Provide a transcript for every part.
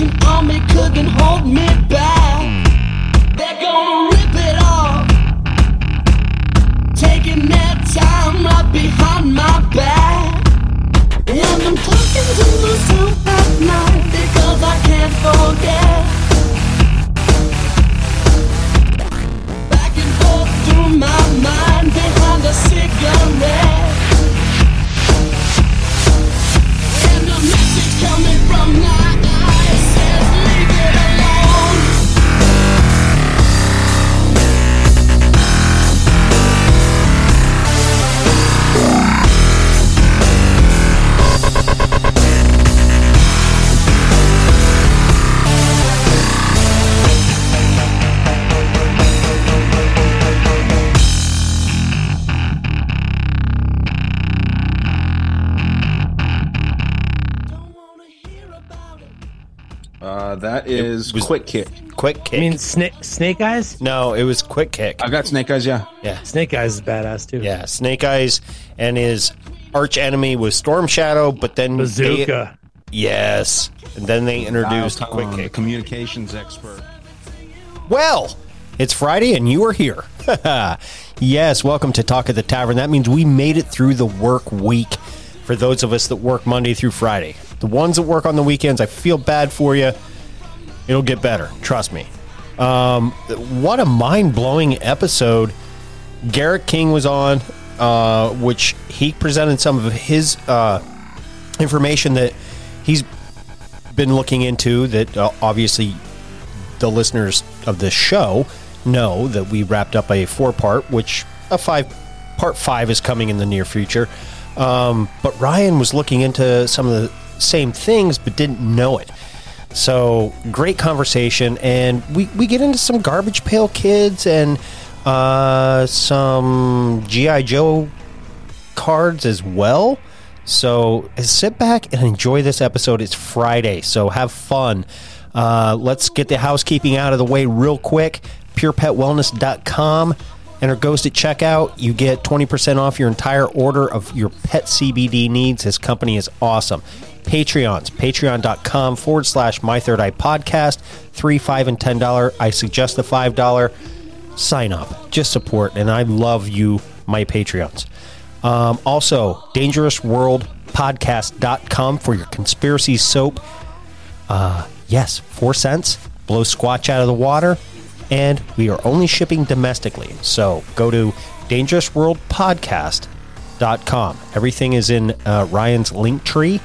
Nation army couldn't hold me back. They're gonna rip it off. Taking their time right behind my back. And I'm talking to myself at night because I can't forget. Back and forth through my mind behind a cigarette. And the message coming from my Uh, that is was- quick kick. Quick kick. I mean, snake, snake eyes. no, it was quick kick. I got snake eyes. Yeah, Yeah, Snake eyes is badass too. yeah. Snake Eyes and his arch enemy was Storm Shadow, but then they- bazooka. yes, and then they introduced Dial quick tone, kick. communications expert. Well, it's Friday and you are here. yes, welcome to Talk at the Tavern. That means we made it through the work week for those of us that work Monday through Friday. The ones that work on the weekends, I feel bad for you. It'll get better. Trust me. Um, what a mind blowing episode. Garrett King was on, uh, which he presented some of his uh, information that he's been looking into that uh, obviously the listeners of this show know that we wrapped up a four part, which a five part five is coming in the near future. Um, but Ryan was looking into some of the same things, but didn't know it. So great conversation, and we, we get into some garbage pail kids and uh, some GI Joe cards as well. So sit back and enjoy this episode. It's Friday, so have fun. Uh, let's get the housekeeping out of the way real quick. PurePetWellness.com. Enter Ghost at checkout. You get 20% off your entire order of your pet CBD needs. His company is awesome. Patreons, patreon.com forward slash my third eye podcast. Three, five, and ten dollar. I suggest the five dollar sign up. Just support. And I love you, my Patreons. Um, also, dangerousworldpodcast.com for your conspiracy soap. Uh, yes, four cents. Blow Squatch out of the water. And we are only shipping domestically. So go to dangerousworldpodcast.com. Everything is in uh, Ryan's link tree.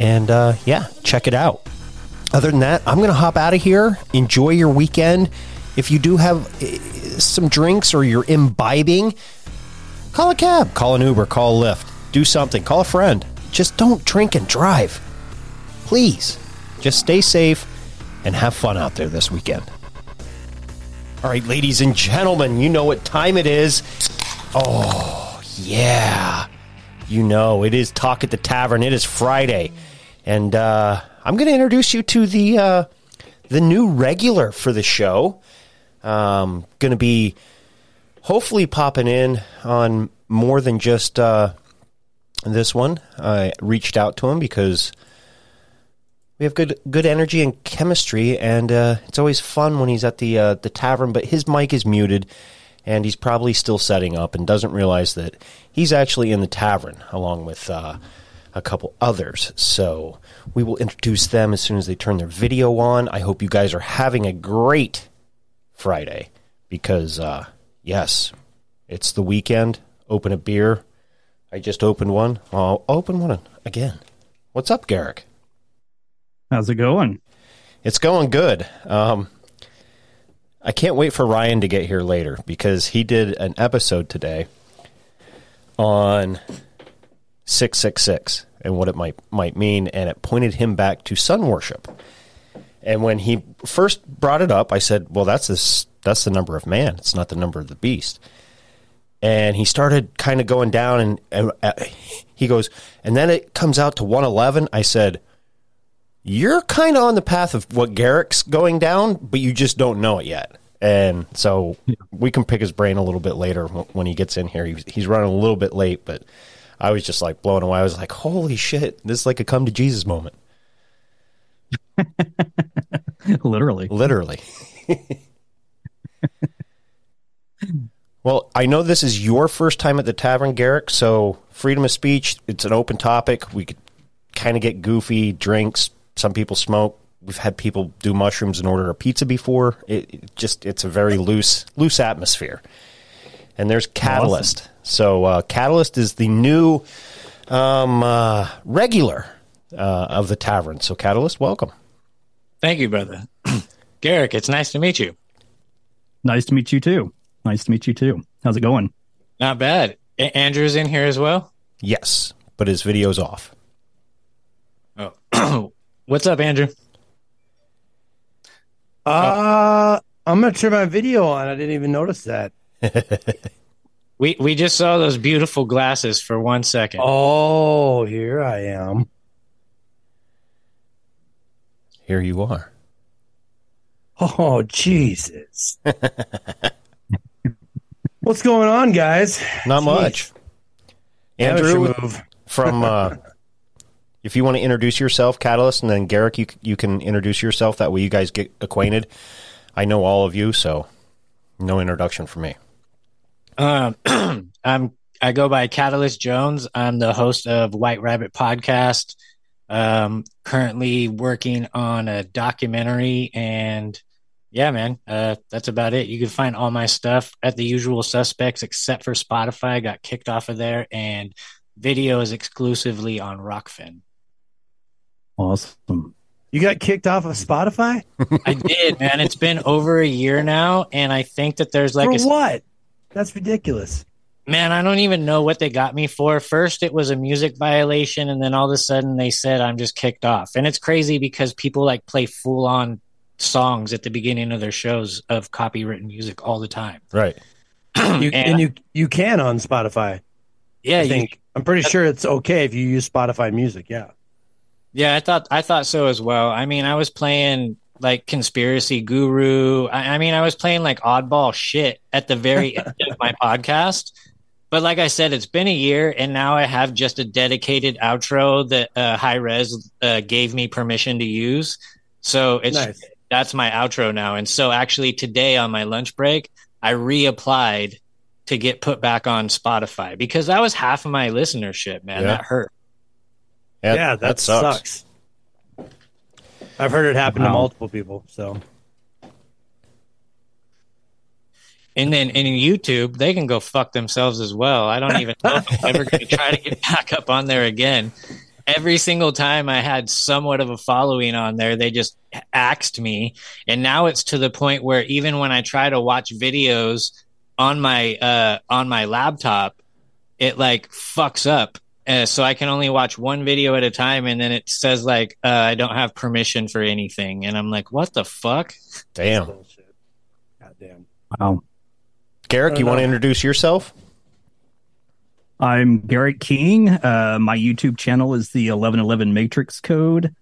And uh, yeah, check it out. Other than that, I'm going to hop out of here. Enjoy your weekend. If you do have uh, some drinks or you're imbibing, call a cab, call an Uber, call a Lyft, do something, call a friend. Just don't drink and drive. Please. Just stay safe and have fun out there this weekend. All right, ladies and gentlemen, you know what time it is. Oh, yeah. You know, it is Talk at the Tavern. It is Friday. And uh, I'm going to introduce you to the uh, the new regular for the show. Um, going to be hopefully popping in on more than just uh, this one. I reached out to him because we have good good energy and chemistry, and uh, it's always fun when he's at the uh, the tavern. But his mic is muted, and he's probably still setting up and doesn't realize that he's actually in the tavern along with uh, a couple others. So we will introduce them as soon as they turn their video on. I hope you guys are having a great Friday because uh, yes, it's the weekend. Open a beer. I just opened one. I'll open one again. What's up, Garrick? How's it going? It's going good. Um, I can't wait for Ryan to get here later because he did an episode today on 666 and what it might might mean and it pointed him back to sun worship. And when he first brought it up, I said, "Well, that's this that's the number of man. It's not the number of the beast." And he started kind of going down and, and uh, he goes, "And then it comes out to 111." I said, you're kind of on the path of what Garrick's going down, but you just don't know it yet. And so we can pick his brain a little bit later when he gets in here. He's, he's running a little bit late, but I was just like blown away. I was like, holy shit, this is like a come to Jesus moment. Literally. Literally. well, I know this is your first time at the tavern, Garrick. So, freedom of speech, it's an open topic. We could kind of get goofy, drinks. Some people smoke. We've had people do mushrooms and order a pizza before. It, it just, it's a very loose, loose atmosphere. And there's Katilist. So, uh, Katilist is the new um, uh, regular uh, of the tavern. So, Katilist, welcome. Thank you, brother. Garrick, it's nice to meet you. Nice to meet you too. Nice to meet you too. How's it going? Not bad. A- Andrew's in here as well. Yes, but his video's off. Oh, what's up, Andrew? Uh, I'm gonna turn my video on. I didn't even notice that. We we just saw those beautiful glasses for one second. Oh, here I am. Here you are. Oh, Jesus. What's going on, guys? Not Jeez. much. Andrew, move. from uh, if you want to introduce yourself, Katilist, and then Garrick, you you can introduce yourself. That way, you guys get acquainted. I know all of you, so no introduction for me. Um, I'm I go by Katilist Jones. I'm the host of White Rabbit Podcast. Um, currently working on a documentary, and yeah, man, uh, that's about it. You can find all my stuff at the usual suspects, except for Spotify. I got kicked off of there, and video is exclusively on Rokfin. Awesome. You got kicked off of Spotify I did, man. It's been over a year now, and I think that there's like for a what? That's ridiculous. Man, I don't even know what they got me for. First, it was a music violation, and then all of a sudden they said I'm just kicked off. And it's crazy because people like play full on songs at the beginning of their shows of copywritten music all the time. Right. You, And- and you you can on Spotify. Yeah, I you- think I'm pretty sure it's okay if you use Spotify Music. Yeah. Yeah, I thought I thought so as well. I mean, I was playing like conspiracy guru. I, I mean, I was playing like oddball shit at the very end of my podcast. But like I said, it's been a year, and now I have just a dedicated outro that uh, High Res uh, gave me permission to use. So it's Nice. that's my outro now. And so actually today on my lunch break, I reapplied to get put back on Spotify because that was half of my listenership, man. Yeah. That hurt. Yeah, that, sucks. I've heard it happen to multiple people. So And then in YouTube, they can go fuck themselves as well. I don't even know if I'm ever going to try to get back up on there again. Every single time I had somewhat of a following on there, they just axed me. And now it's to the point where even when I try to watch videos on my uh, on my laptop, it like fucks up. Uh, so I can only watch one video at a time, and then it says like uh, I don't have permission for anything, and I'm like, what the fuck? Damn. bullshit. God damn. Wow. Garrick, you want to introduce yourself? I'm Garrett King. Uh, my YouTube channel is the 1111 Matrix Code.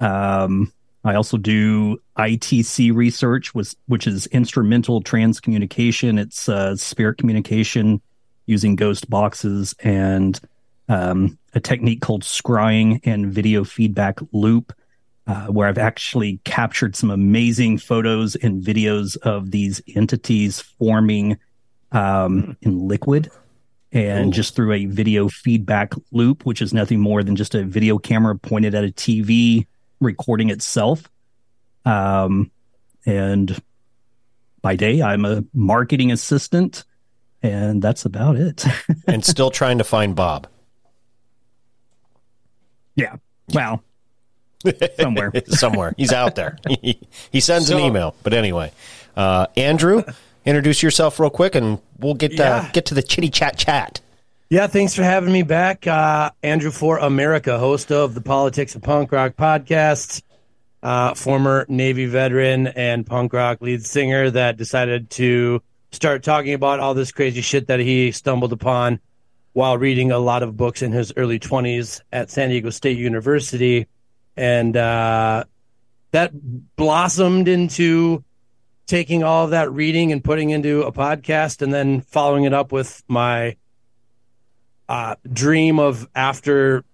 Um, I also do ITC research, which, which is instrumental transcommunication. It's uh, spirit communication using ghost boxes and um, a technique called scrying and video feedback loop, uh, where I've actually captured some amazing photos and videos of these entities forming um, in liquid and just through a video feedback loop, which is nothing more than just a video camera pointed at a TV recording itself. Um, and by day, I'm a marketing assistant, and that's about it. and still trying to find Bob. Yeah. Well, somewhere. somewhere. He's out there. He, he sends so, an email. But anyway, uh, Andrew, introduce yourself real quick, and we'll get uh, yeah. uh, get to the chitty chat chat. Yeah, thanks for having me back, uh, Andrew for America, host of the Politics of Punk Rock podcast, uh, former Navy veteran and punk rock lead singer that decided to start talking about all this crazy shit that he stumbled upon while reading a lot of books in his early 20s at San Diego State University. And uh, that blossomed into taking all of that reading and putting into a podcast and then following it up with my uh, dream of after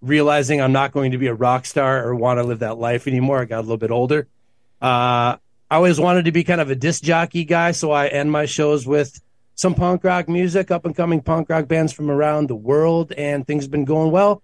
realizing I'm not going to be a rock star or want to live that life anymore. I got a little bit older. Uh, I always wanted to be kind of a disc jockey guy, so I end my shows with some punk rock music, up and coming punk rock bands from around the world, and things have been going well.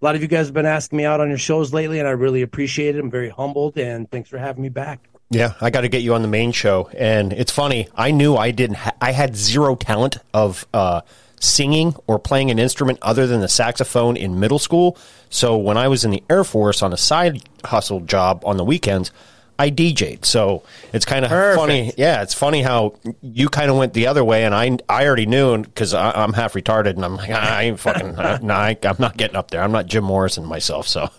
A lot of you guys have been asking me out on your shows lately, and I really appreciate it. I'm very humbled, and thanks for having me back. Yeah, I got to get you on the main show, and it's funny. I knew I didn't. Ha- I had zero talent of uh, singing or playing an instrument other than the saxophone in middle school. So when I was in the Air Force on a side hustle job on the weekends, I DJ'd. So it's kind of funny. Yeah, it's funny how you kind of went the other way, and I I already knew because I'm half retarded, and I'm like I ain't fucking uh, no, I, am not getting up there. I'm not Jim Morrison myself. So,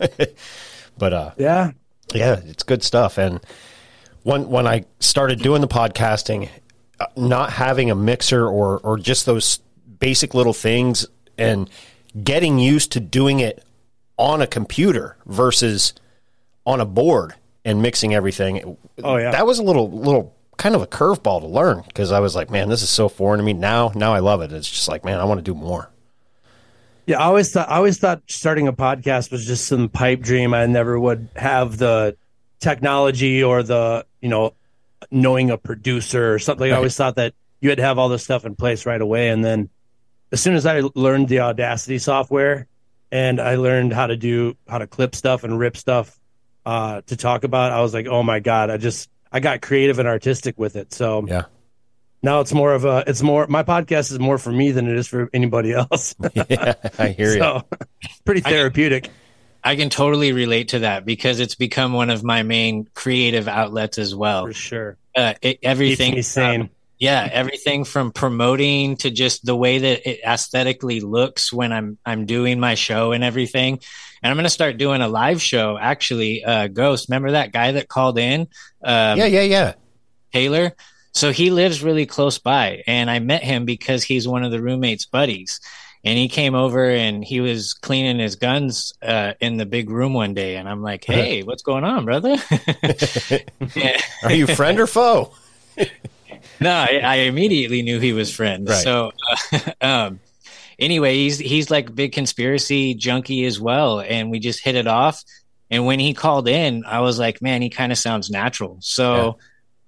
but uh, yeah, yeah, it's good stuff. And when when I started doing the podcasting, uh, not having a mixer or or just those basic little things and getting used to doing it on a computer versus on a board and mixing everything. Oh yeah, that was a little little kind of a curveball to learn because I was like, man, this is so foreign to me. Now, now I love it. It's just like, man, I want to do more. Yeah, I always thought I always thought starting a podcast was just some pipe dream. I never would have the technology or the you know knowing a producer or something. Right. I always thought that you had to have all this stuff in place right away, and then as soon as I learned the Audacity software and I learned how to do how to clip stuff and rip stuff uh, to talk about, I was like, oh my god, I just I got creative and artistic with it. So yeah. Now it's more of a, it's more, my podcast is more for me than it is for anybody else. yeah, I hear so, you. Pretty therapeutic. I can, I can totally relate to that because it's become one of my main creative outlets as well. For sure. Uh, it, everything. Keeps me sane. Um, yeah everything from promoting to just the way that it aesthetically looks when i'm i'm doing my show and everything. And i'm going to start doing a live show actually uh ghost. Remember that guy that called in? Um, yeah yeah yeah. Taylor? So he lives really close by and i met him because he's one of the roommates buddies. And he came over and he was cleaning his guns uh, in the big room one day and i'm like hey what's going on brother? Are you friend or foe no, I, I, immediately knew he was friends. Right. So, uh, um, anyway, he's he's like big conspiracy junkie as well, and we just hit it off. And when he called in, I was like, man, he kind of sounds natural. So yeah.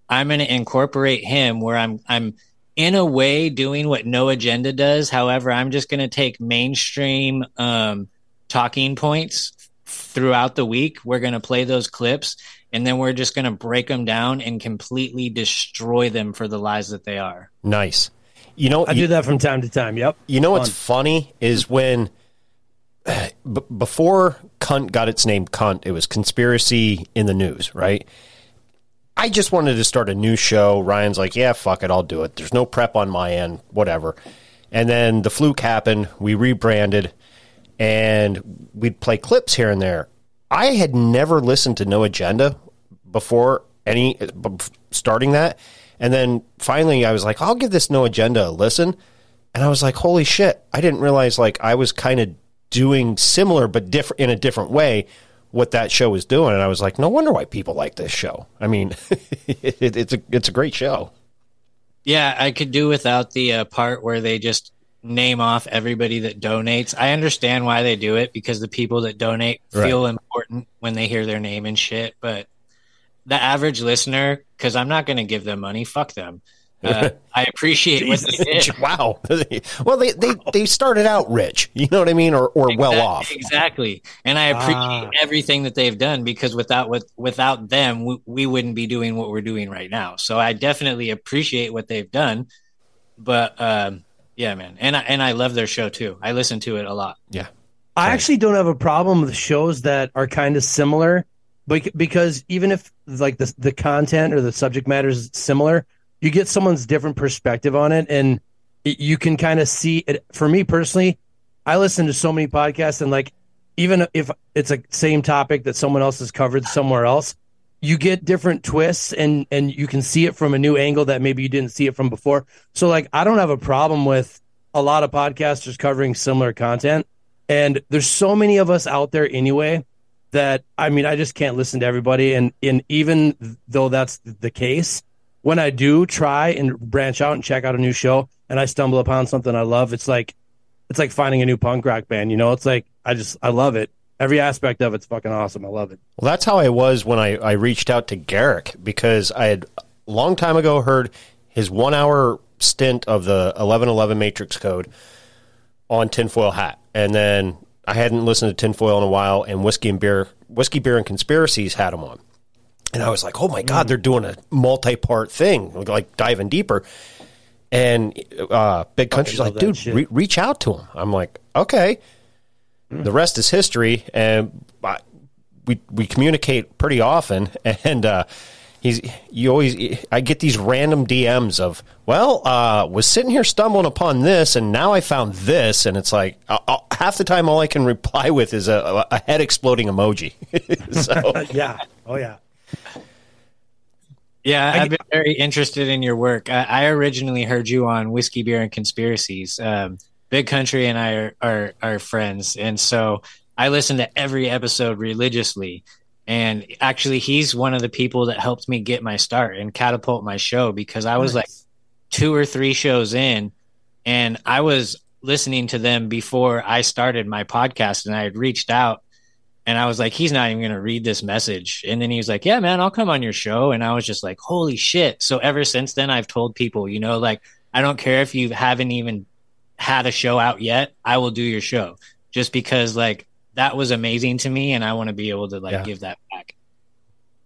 I'm going to incorporate him where I'm I'm in a way doing what No Agenda does. However, I'm just going to take mainstream um, talking points throughout the week. We're going to play those clips and then we're just going to break them down and completely destroy them for the lies that they are. Nice. You know, I you, do that from time to time. Yep. You know what's funny is when b- before cunt got its name cunt, it was conspiracy in the news, right? I just wanted to start a new show. Ryan's like, "Yeah, fuck it, I'll do it." There's no prep on my end, whatever. And then the fluke happened. We rebranded, and we'd play clips here and there. I had never listened to No Agenda before any starting that. And then finally I was like, I'll give this no agenda a listen. And I was like, holy shit. I didn't realize like I was kind of doing similar but different in a different way what that show was doing. And I was like, no wonder why people like this show. I mean, it, it, it's a it's a great show. Yeah, I could do without the uh, part where they just name off everybody that donates. I understand why they do it because the people that donate feel important when they hear their name and shit. But the average listener, because I'm not going to give them money. Fuck them. Uh, I appreciate what they did. Wow. well, they, they, they started out rich, you know what I mean, or, or exactly, well off. Exactly. And I appreciate ah. everything that they've done because without with, without them, we, we wouldn't be doing what we're doing right now. So I definitely appreciate what they've done. But um, yeah, man, and I and I love their show too. I listen to it a lot. Yeah. I actually don't have a problem with shows that are kind of similar, but because even if like the the content or the subject matter is similar, you get someone's different perspective on it, and it, you can kind of see it. For me personally, I listen to so many podcasts, and like even if it's a same topic that someone else has covered somewhere else, you get different twists, and and you can see it from a new angle that maybe you didn't see it from before. So like, I don't have a problem with a lot of podcasters covering similar content and there's so many of us out there anyway that I mean, I just can't listen to everybody. And, and even though that's the case, when I do try and branch out and check out a new show and I stumble upon something I love, it's like, it's like finding a new punk rock band, you know, it's like, I just, I love it. Every aspect of it's fucking awesome. I love it. Well, that's how I was when I, I reached out to Garrick because I had a long time ago heard his one hour stint of the 1111 Matrix Code on Tinfoil Hat and then I hadn't listened to Tinfoil in a while, and Whiskey and Beer, Whiskey Beer and Conspiracies had him on, and I was like, oh my god, they're doing a multi-part thing, like diving deeper. And uh, Big Country's like, dude, re- reach out to him. I'm like, okay. The rest is history, and I, we we communicate pretty often, and uh, he's you always I get these random DMs of well uh, was sitting here stumbling upon this and now I found this and it's like uh, uh half the time all I can reply with is a, a head exploding emoji. so yeah, oh yeah. Yeah, I've been very interested in your work. I, I originally heard you on Whiskey, Beer, and Conspiracies. Um, Big Country and I are, are, are friends, and so I listen to every episode religiously. And actually, he's one of the people that helped me get my start and catapult my show because I was nice. like two or three shows in and I was listening to them before I started my podcast and I had reached out and I was like, he's not even going to read this message. And then he was like, yeah, man, I'll come on your show. And I was just like, holy shit. So ever since then, I've told people, you know, like, I don't care if you haven't even had a show out yet, I will do your show just because, like, that was amazing to me, and I want to be able to like yeah. give that back.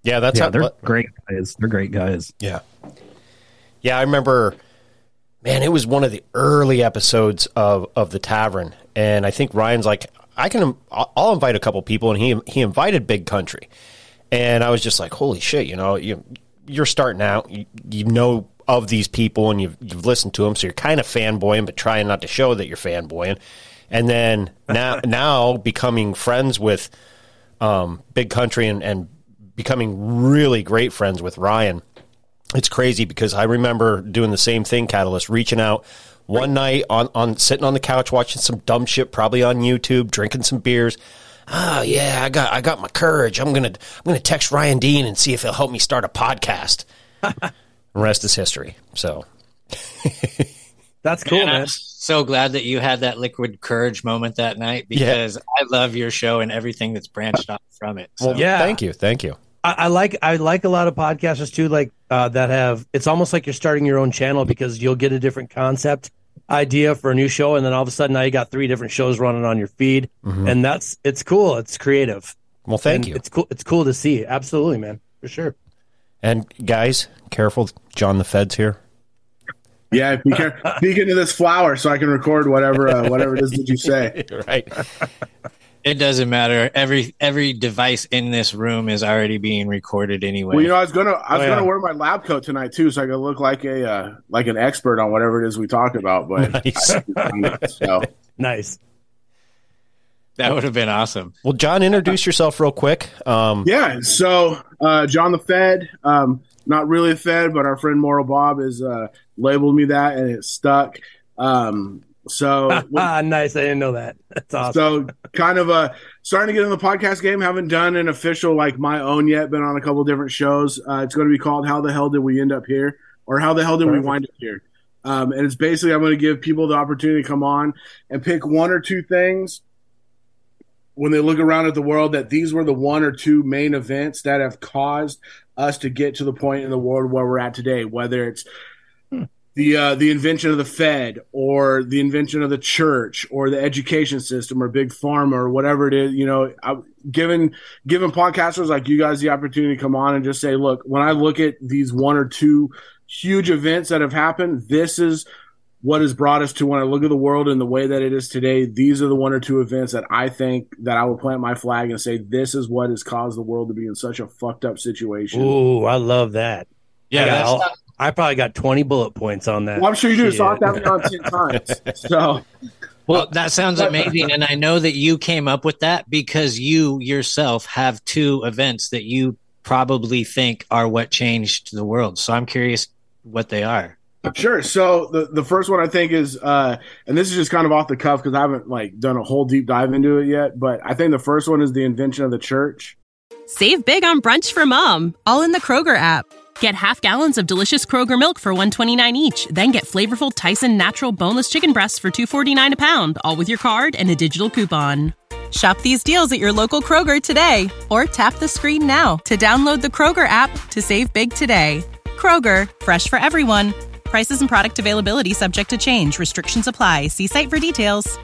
Yeah, that's yeah, how, they're great guys. They're great guys. Yeah, yeah. I remember, man, it was one of the early episodes of of the Tavern, and I think Ryan's like, I can, I'll invite a couple people, and he he invited Big Country, and I was just like, holy shit, you know, you you're starting out, you, you know of these people, and you've you've listened to them, so you're kind of fanboying, but trying not to show that you're fanboying and then now now becoming friends with um, Big Country and, and becoming really great friends with Ryan. It's crazy because I remember doing the same thing, Katilist, reaching out one night on, on sitting on the couch watching some dumb shit, probably on YouTube, drinking some beers. Oh yeah, I got I got my courage. I'm gonna I'm gonna text Ryan Dean and see if he'll help me start a podcast. the rest is history. So that's cool, man. man so glad that you had that liquid courage moment that night because yeah. I love your show and everything that's branched off from it. So. Well, yeah, thank you, thank you. I, I, like I like a lot of podcasters too, like uh, that have. It's almost like you're starting your own channel because you'll get a different concept idea for a new show, and then all of a sudden now you got three different shows running on your feed, mm-hmm. and that's it's cool. It's creative. Well, thank and you. It's cool. It's cool to see. Absolutely, man, for sure. And guys, careful, John the Fed's here. Yeah, be speaking of this flower, so I can record whatever uh, whatever it is that you say. right. It doesn't matter. Every every device in this room is already being recorded anyway. Well, you know, I was gonna I was oh, yeah. gonna wear my lab coat tonight too, so I could look like a uh, like an expert on whatever it is we talk about. But nice. I, so. nice. That would have been awesome. Well, John, introduce yourself real quick. Um, yeah, so uh, John the Fed, um, not really a Fed, but our friend Moral Bob is uh, labeled me that and it stuck. Um, so nice. I didn't know that. That's awesome. So kind of a starting to get in the podcast game. Haven't done an official like my own yet. Been on a couple different shows. Uh, it's going to be called "How the Hell Did We End Up Here?" or "How the Hell Did Perfect. We Wind Up Here?" Um, and it's basically I'm going to give people the opportunity to come on and pick one or two things when they look around at the world that these were the one or two main events that have caused us to get to the point in the world where we're at today. Whether it's the uh, the invention of the Fed or the invention of the church or the education system or big pharma or whatever it is, you know, I, given given podcasters like you guys the opportunity to come on and just say, look, when I look at these one or two huge events that have happened, this is what has brought us to when I look at the world and the way that it is today, these are the one or two events that I think that I would plant my flag and say this is what has caused the world to be in such a fucked up situation. Ooh, I love that. Yeah, I, got- that's I'll- not- I probably got 20 bullet points on that. Well, I'm sure you do. So I'll Shit. have to have it on ten times. So Well, that sounds amazing. And I know that you came up with that because you yourself have two events that you probably think are what changed the world. So I'm curious what they are. Sure. So the the first one I think is, uh, and this is just kind of off the cuff because I haven't like done a whole deep dive into it yet. But I think the first one is the invention of the church. Save big on brunch for mom, all in the Kroger app. Get half gallons of delicious Kroger milk for 129 each, then get flavorful Tyson natural boneless chicken breasts for 249 a pound, all with your card and a digital coupon. Shop these deals at your local Kroger today or tap the screen now to download the Kroger app to save big today. Kroger, fresh for everyone. Prices and product availability subject to change. Restrictions apply. See site for details.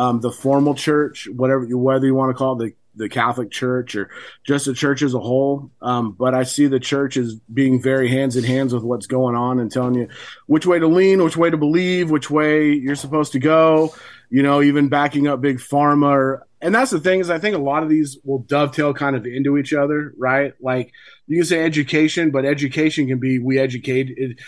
um, the formal church, whatever whether you want to call it the the Catholic Church or just the church as a whole. Um, but I see the church as being very hands in hands with what's going on and telling you which way to lean, which way to believe, which way you're supposed to go. You know, even backing up big pharma. Or, and that's the thing is, I think a lot of these will dovetail kind of into each other, right? Like you can say education, but education can be we educate. It,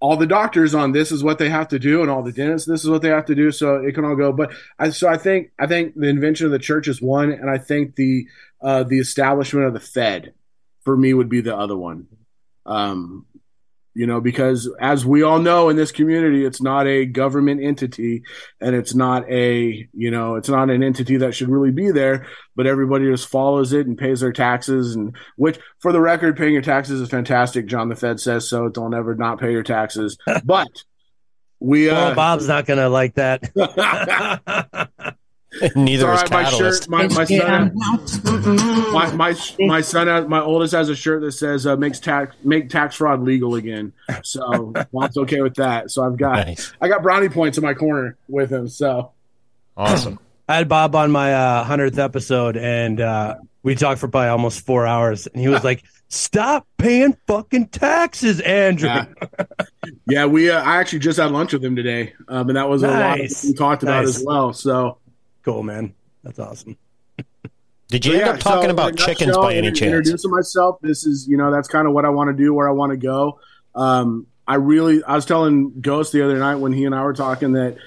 all the doctors on this is what they have to do and all the dentists this is what they have to do so it can all go but I, so i think i think the invention of the church is one and i think the uh, the establishment of the fed for me would be the other one um, you know because as we all know in this community it's not a government entity and it's not a you know it's not an entity that should really be there but everybody just follows it and pays their taxes and which for the record paying your taxes is fantastic john the fed says so don't ever not pay your taxes but we uh well, Bob's not going to like that. Neither It's is all right, my shirt, my, my son, my, my my son, has, my oldest has a shirt that says uh, "makes tax make tax fraud legal again." So Bob's okay with that. So I've got Nice. I got brownie points in my corner with him. So Awesome. I had Bob on my uh, 100th episode, and uh, we talked for probably almost four hours. And he was like, Stop paying fucking taxes, Andrew. yeah, yeah we uh, I actually just had lunch with him today, um, and that was a lot of we talked about Nice. as well. So Cool, man. That's awesome. Did you But end yeah, up talking so about chickens nutshell, by any chance? Introducing myself. This is, you know, that's kind of what I want to do, where I want to go. Um, I really, I was telling Ghost the other night when he and I were talking that,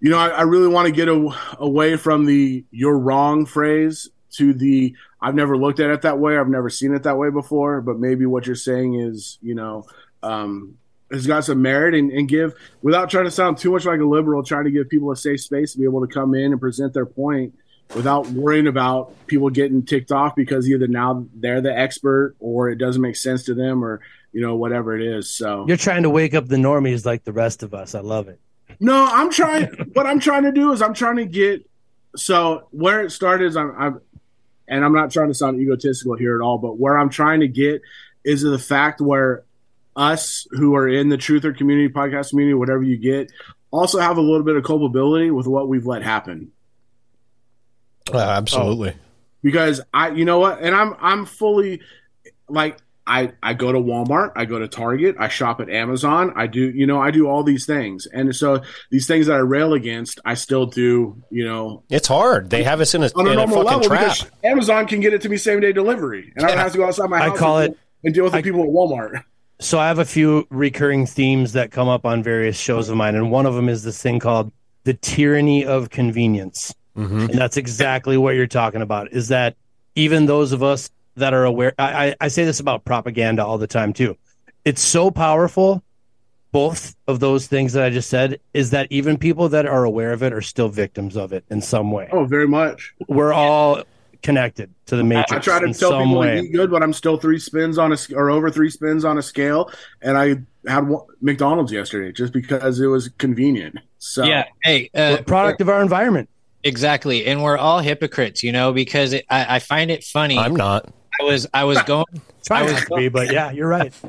you know, I, I really want to get a, away from the "you're wrong" phrase to the "I've never looked at it that way. I've never seen it that way before." But maybe what you're saying is, you know, um, has got some merit and, and give without trying to sound too much like a liberal, trying to give people a safe space to be able to come in and present their point without worrying about people getting ticked off because either now they're the expert or it doesn't make sense to them or you know whatever it is. So You're trying to wake up the normies like the rest of us. I love it. no, I'm trying. what I'm trying to do is I'm trying to get. So where it started is I'm, I'm, and I'm not trying to sound egotistical here at all, but where I'm trying to get is the fact where us who are in the truther community, podcast community, whatever you get, also have a little bit of culpability with what we've let happen. Uh, absolutely. because I, you know what, and I'm I'm fully like I I go to Walmart, I go to Target, I shop at Amazon, I do you know I do all these things, and so these things that I rail against, I still do. You know, It's hard. They have us in a, on a in a fucking level trap. Amazon can get it to me same day delivery, and I don't have to go outside my I house. call and, it- and deal with the I- people at Walmart. So I have a few recurring themes that come up on various shows of mine, and one of them is this thing called the tyranny of convenience. Mhm. And that's exactly what you're talking about. Is that even those of us that are aware, I, I, I say this about propaganda all the time too. It's so powerful, both of those things that I just said, is that even people that are aware of it are still victims of it in some way. Oh, very much. We're all connected to the matrix I try to in tell some people way. to eat good, but I'm still three spins on a or over three spins on a scale, and I had one, McDonald's yesterday just because it was convenient. So Yeah. Hey, uh, We're product of our environment. exactly. And we're all hypocrites, you know, because it, I, I find it funny. I'm not. I was I was going I was not to be, but yeah, you're right.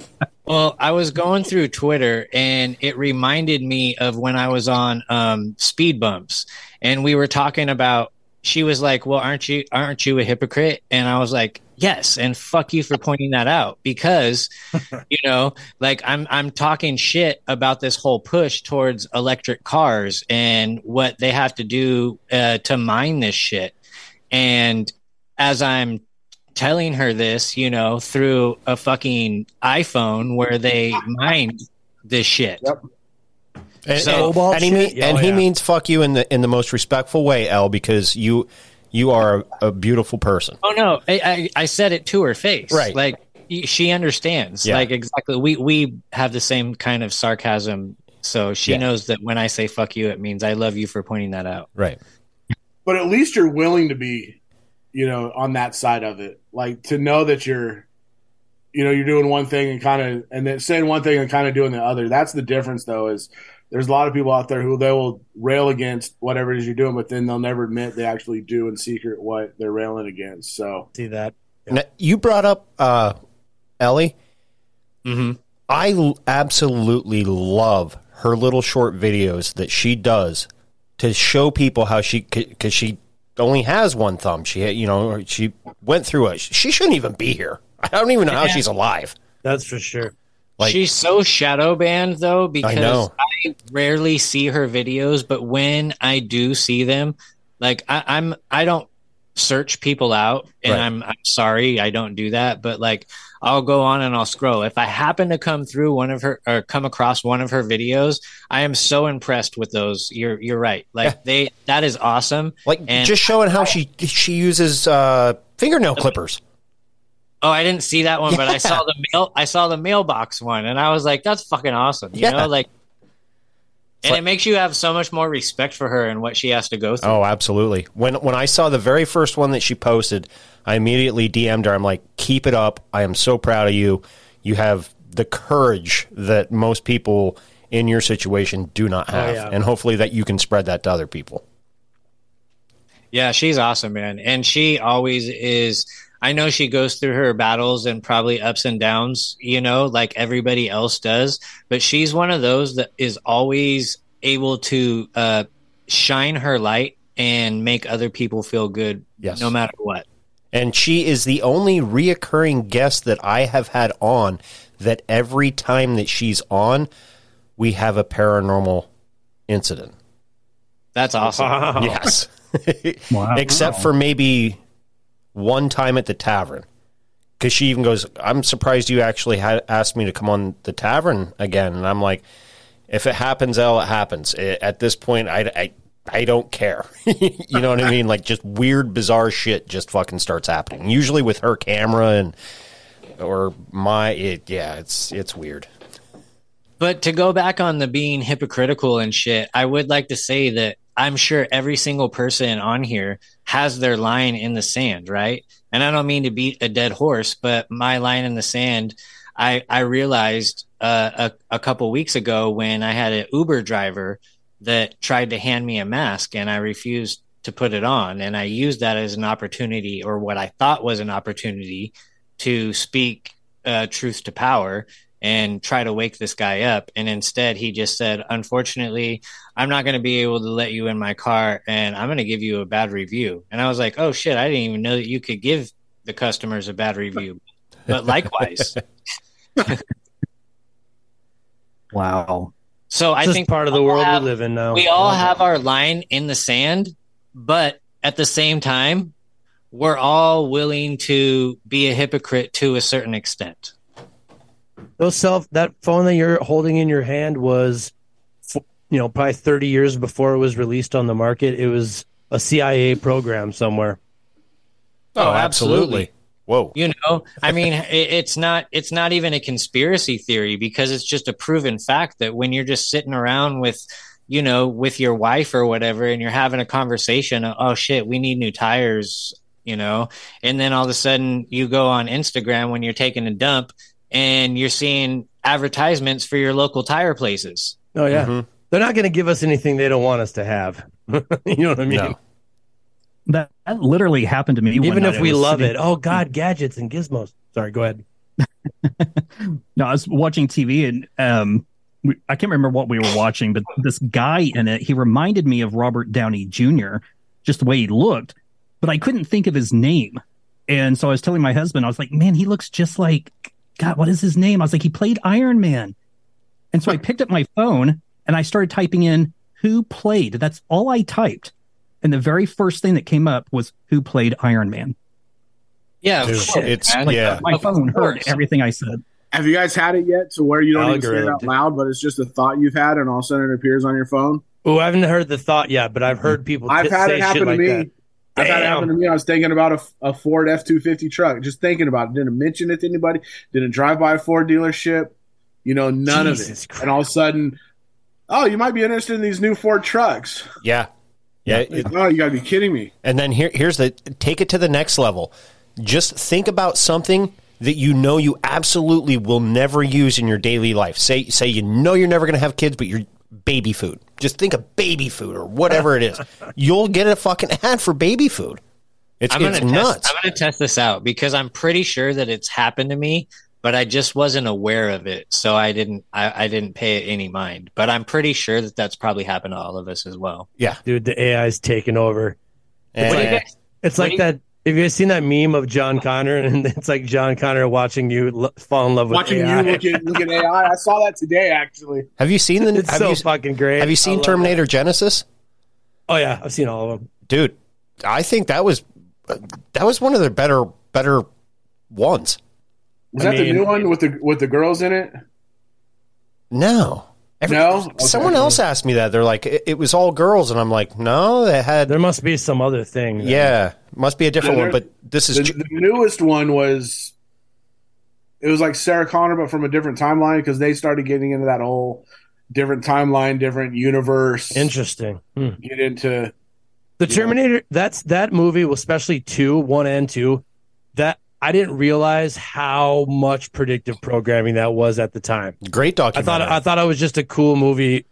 Well, I was going through Twitter and it reminded me of when I was on um, speed bumps and we were talking about she was like, "Well, aren't you aren't you a hypocrite?" And I was like, Yes, and fuck you for pointing that out because you know, like I'm I'm talking shit about this whole push towards electric cars and what they have to do uh, to mine this shit. And as I'm telling her this, you know, through a fucking iPhone where they mine this shit. Yep. And, So- and- and he, mean, shit? Oh, and he oh, yeah. means fuck you in the in the most respectful way, L, because you you are a, a beautiful person. Oh no, I, I I said it to her face. Right. Like she understands. Yeah. Like exactly. We we have the same kind of sarcasm, so she Yeah. knows that when I say "fuck you," it means I love you for pointing that out. Right. but at least you're willing to be, you know, on that side of it. Like to know that you're, you know, you're doing one thing and kind of, and then saying one thing and kind of doing the other. That's the difference, though. Is there's a lot of people out there who they will rail against whatever it is you're doing, but then they'll never admit they actually do in secret what they're railing against. So See that? Now, you brought up uh, Ellie. Mm-hmm. I l- absolutely love her little short videos that she does to show people how she because she only has one thumb. She had- you know she went through it. She shouldn't even be here. I don't even know how she's alive. That's for sure. Like- She's so shadow banned though because know. I, rarely see her videos, but when I do see them, like I, I'm I don't search people out, and Right. I'm I'm sorry I don't do that, but like I'll go on and I'll scroll. If I happen to come through one of her or come across one of her videos, I am so impressed with those. You're you're right. Like they that is awesome. Like And- just showing how she she uses uh, fingernail clippers. Oh, I didn't see that one, but I saw the mail. I saw the mailbox one, and I was like, "That's fucking awesome." You Yeah. know, like, and like- it makes you have so much more respect for her and what she has to go through. Oh, absolutely. When when I saw the very first one that she posted, I immediately DM'd her. I'm like, "Keep it up. I am so proud of you. You have the courage that most people in your situation do not oh, have, yeah. and hopefully that you can spread that to other people." Yeah, she's awesome, man, and she always is. I know she goes through her battles and probably ups and downs, you know, like everybody else does. But she's one of those that is always able to uh, shine her light and make other people feel good, Yes. no matter what. And she is the only reoccurring guest that I have had on that every time that she's on, we have a paranormal incident. That's awesome. Yes. Wow. Except for maybe one time at the tavern. Because she even goes, I'm surprised you actually had asked me to come on the tavern again. And I'm like, if it happens, L, it happens. I- At this point, I, I, I don't care. you know what I mean? Like, just weird, bizarre shit just fucking starts happening. Usually with her camera and, or my, it, yeah, it's, it's weird. But to go back on the being hypocritical and shit, I would like to say that I'm sure every single person on here has their line in the sand, right? And I don't mean to beat a dead horse, but my line in the sand, I I realized uh, a a couple weeks ago when I had an Uber driver that tried to hand me a mask and I refused to put it on, and I used that as an opportunity, or what I thought was an opportunity, to speak uh, truth to power and try to wake this guy up. And instead, he just said, Unfortunately, I'm not going to be able to let you in my car and I'm going to give you a bad review. And I was like, Oh shit, I didn't even know that you could give the customers a bad review. But likewise. Wow. so I think part of the world have- we live in now. we all have our line in the sand, but at the same time, we're all willing to be a hypocrite to a certain extent. Those self that phone that you're holding in your hand was, you know, probably 30 years before it was released on the market. It was a CIA program somewhere. Oh, oh absolutely. Whoa. You know, I mean, it's not it's not even a conspiracy theory because it's just a proven fact that when you're just sitting around with, you know, with your wife or whatever, and you're having a conversation, oh shit, we need new tires, you know, and then all of a sudden you go on Instagram when you're taking a dump and you're seeing advertisements for your local tire places. Oh yeah, Mhm. they're not going to give us anything they don't want us to have. you know what I mean? No. That, that literally happened to me. Even if we love sitting- it. Oh God, gadgets and gizmos. Sorry, go ahead. No, I was watching TV and um, we, I can't remember what we were watching, but this guy in it, he reminded me of Robert Downey Jr. Just the way he looked, but I couldn't think of his name. And so I was telling my husband, I was like, man, he looks just like God, what is his name? I was like, he played Iron Man. And so I picked up my phone and I started typing in who played. That's all I typed. And the very first thing that came up was who played Iron Man. Yeah, Dude, course, it's man. yeah. My phone heard everything I said. Have you guys had it yet to where you don't even say it out loud, but it's just a thought you've had, and all of a sudden it appears on your phone? Oh, I haven't heard the thought yet, but I've heard mm-hmm. people. I've t- had say it happen shit to like me. that. I've had it happen to me. I was thinking about a, a Ford F two fifty truck, just thinking about it. Didn't mention it to anybody. Didn't drive by a Ford dealership. You know, none Jesus of it. Christ. And all of a sudden, oh, you might be interested in these new Ford trucks. Yeah. Yeah. it- oh, you got to be kidding me. And then here, here's the take it to the next level. Just think about something that you know you absolutely will never use in your daily life. Say, say you know you're never going to have kids, but you're baby food. Just think of baby food or whatever it is. You'll get a fucking ad for baby food. It's, I'm gonna nuts. Test, I'm gonna test this out because I'm pretty sure that it's happened to me, but I just wasn't aware of it, so I didn't. I, I didn't pay it any mind. But I'm pretty sure that that's probably happened to all of us as well. yeah. Dude, the AI's taking over. And- What do you guys? It's like you- that. Have you guys seen that meme of John Connor? And it's like John Connor watching you lo- fall in love with Watching AI. you look at look at AI, I saw that today actually. have you seen the? it's have so you, fucking great. have you seen love Terminator Genisys? Oh yeah, I've seen all of them. Dude, I think that was that was one of their better better ones. Was I that the new one with the with the girls in it? No. Every- No? Okay. Someone else asked me that. They're like, it, it was all girls, and I'm like, no, they had. There must be some other thing. then. Yeah, must be a different Yeah, one. But this is The, tr- the newest one was it was like Sarah Connor, but from a different timeline because they started getting into that whole different timeline, different universe. Interesting. Hmm. Get into The Terminator. That's that movie, especially two, one and two. That I didn't realize how much predictive programming that was at the time. great documentary. I thought I thought it was just a cool movie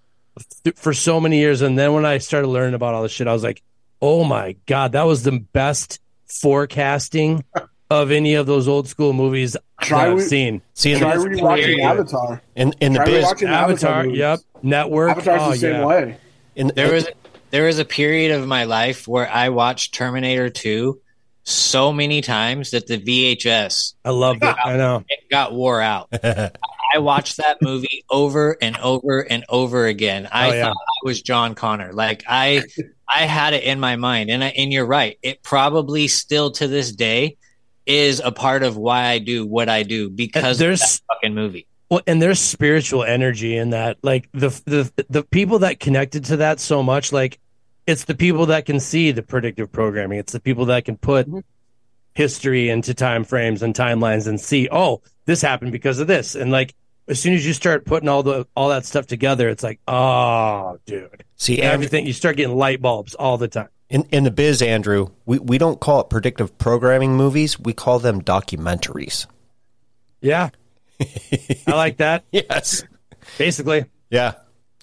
th- for so many years, and then when I started learning about all this shit, I was like, "Oh my god, that was the best forecasting of any of those old school movies Try that I've re- seen." See, in try the, rewatching Avatar. in, in the Try biz, rewatching Avatar, yep, Network. Avatar's oh, the same yeah. way. in, There was there was a period of my life where I watched Terminator 2 so many times that the VHS I love it. I know. it got wore out. I watched that movie over and over and over again. I Oh, yeah. thought I was John Connor. Like I I had it in my mind. And I, and you're right. It probably still to this day is a part of why I do what I do because there's- of that fucking movie. Well, and there's spiritual energy in that. Like the the the people that connected to that so much, like it's the people that can see the predictive programming. It's the people that can put mm-hmm. history into time frames and timelines and see, oh, this happened because of this. And like as soon as you start putting all the all that stuff together, it's like, oh, dude, see, Andrew, everything. You start getting light bulbs all the time. in, in the biz, Andrew, we, we don't call it predictive programming movies. We call them documentaries. Yeah, I like that. Yes. Basically, Yeah.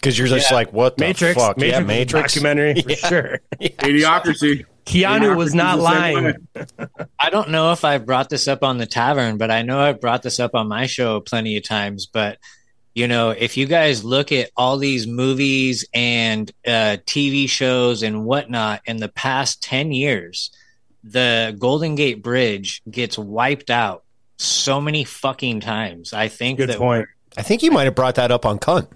Because you're just like, what the Matrix, fuck? Matrix, yeah, Matrix. documentary for Yeah. sure. Idiocracy. Keanu was not the same way. lying. I don't know if I've brought this up on the tavern, but I know I've brought this up on my show plenty of times. But you know, if you guys look at all these movies and uh, TV shows and whatnot in the past ten years, the Golden Gate Bridge gets wiped out so many fucking times. I think Good that point. I think you might have brought that up on Cunt.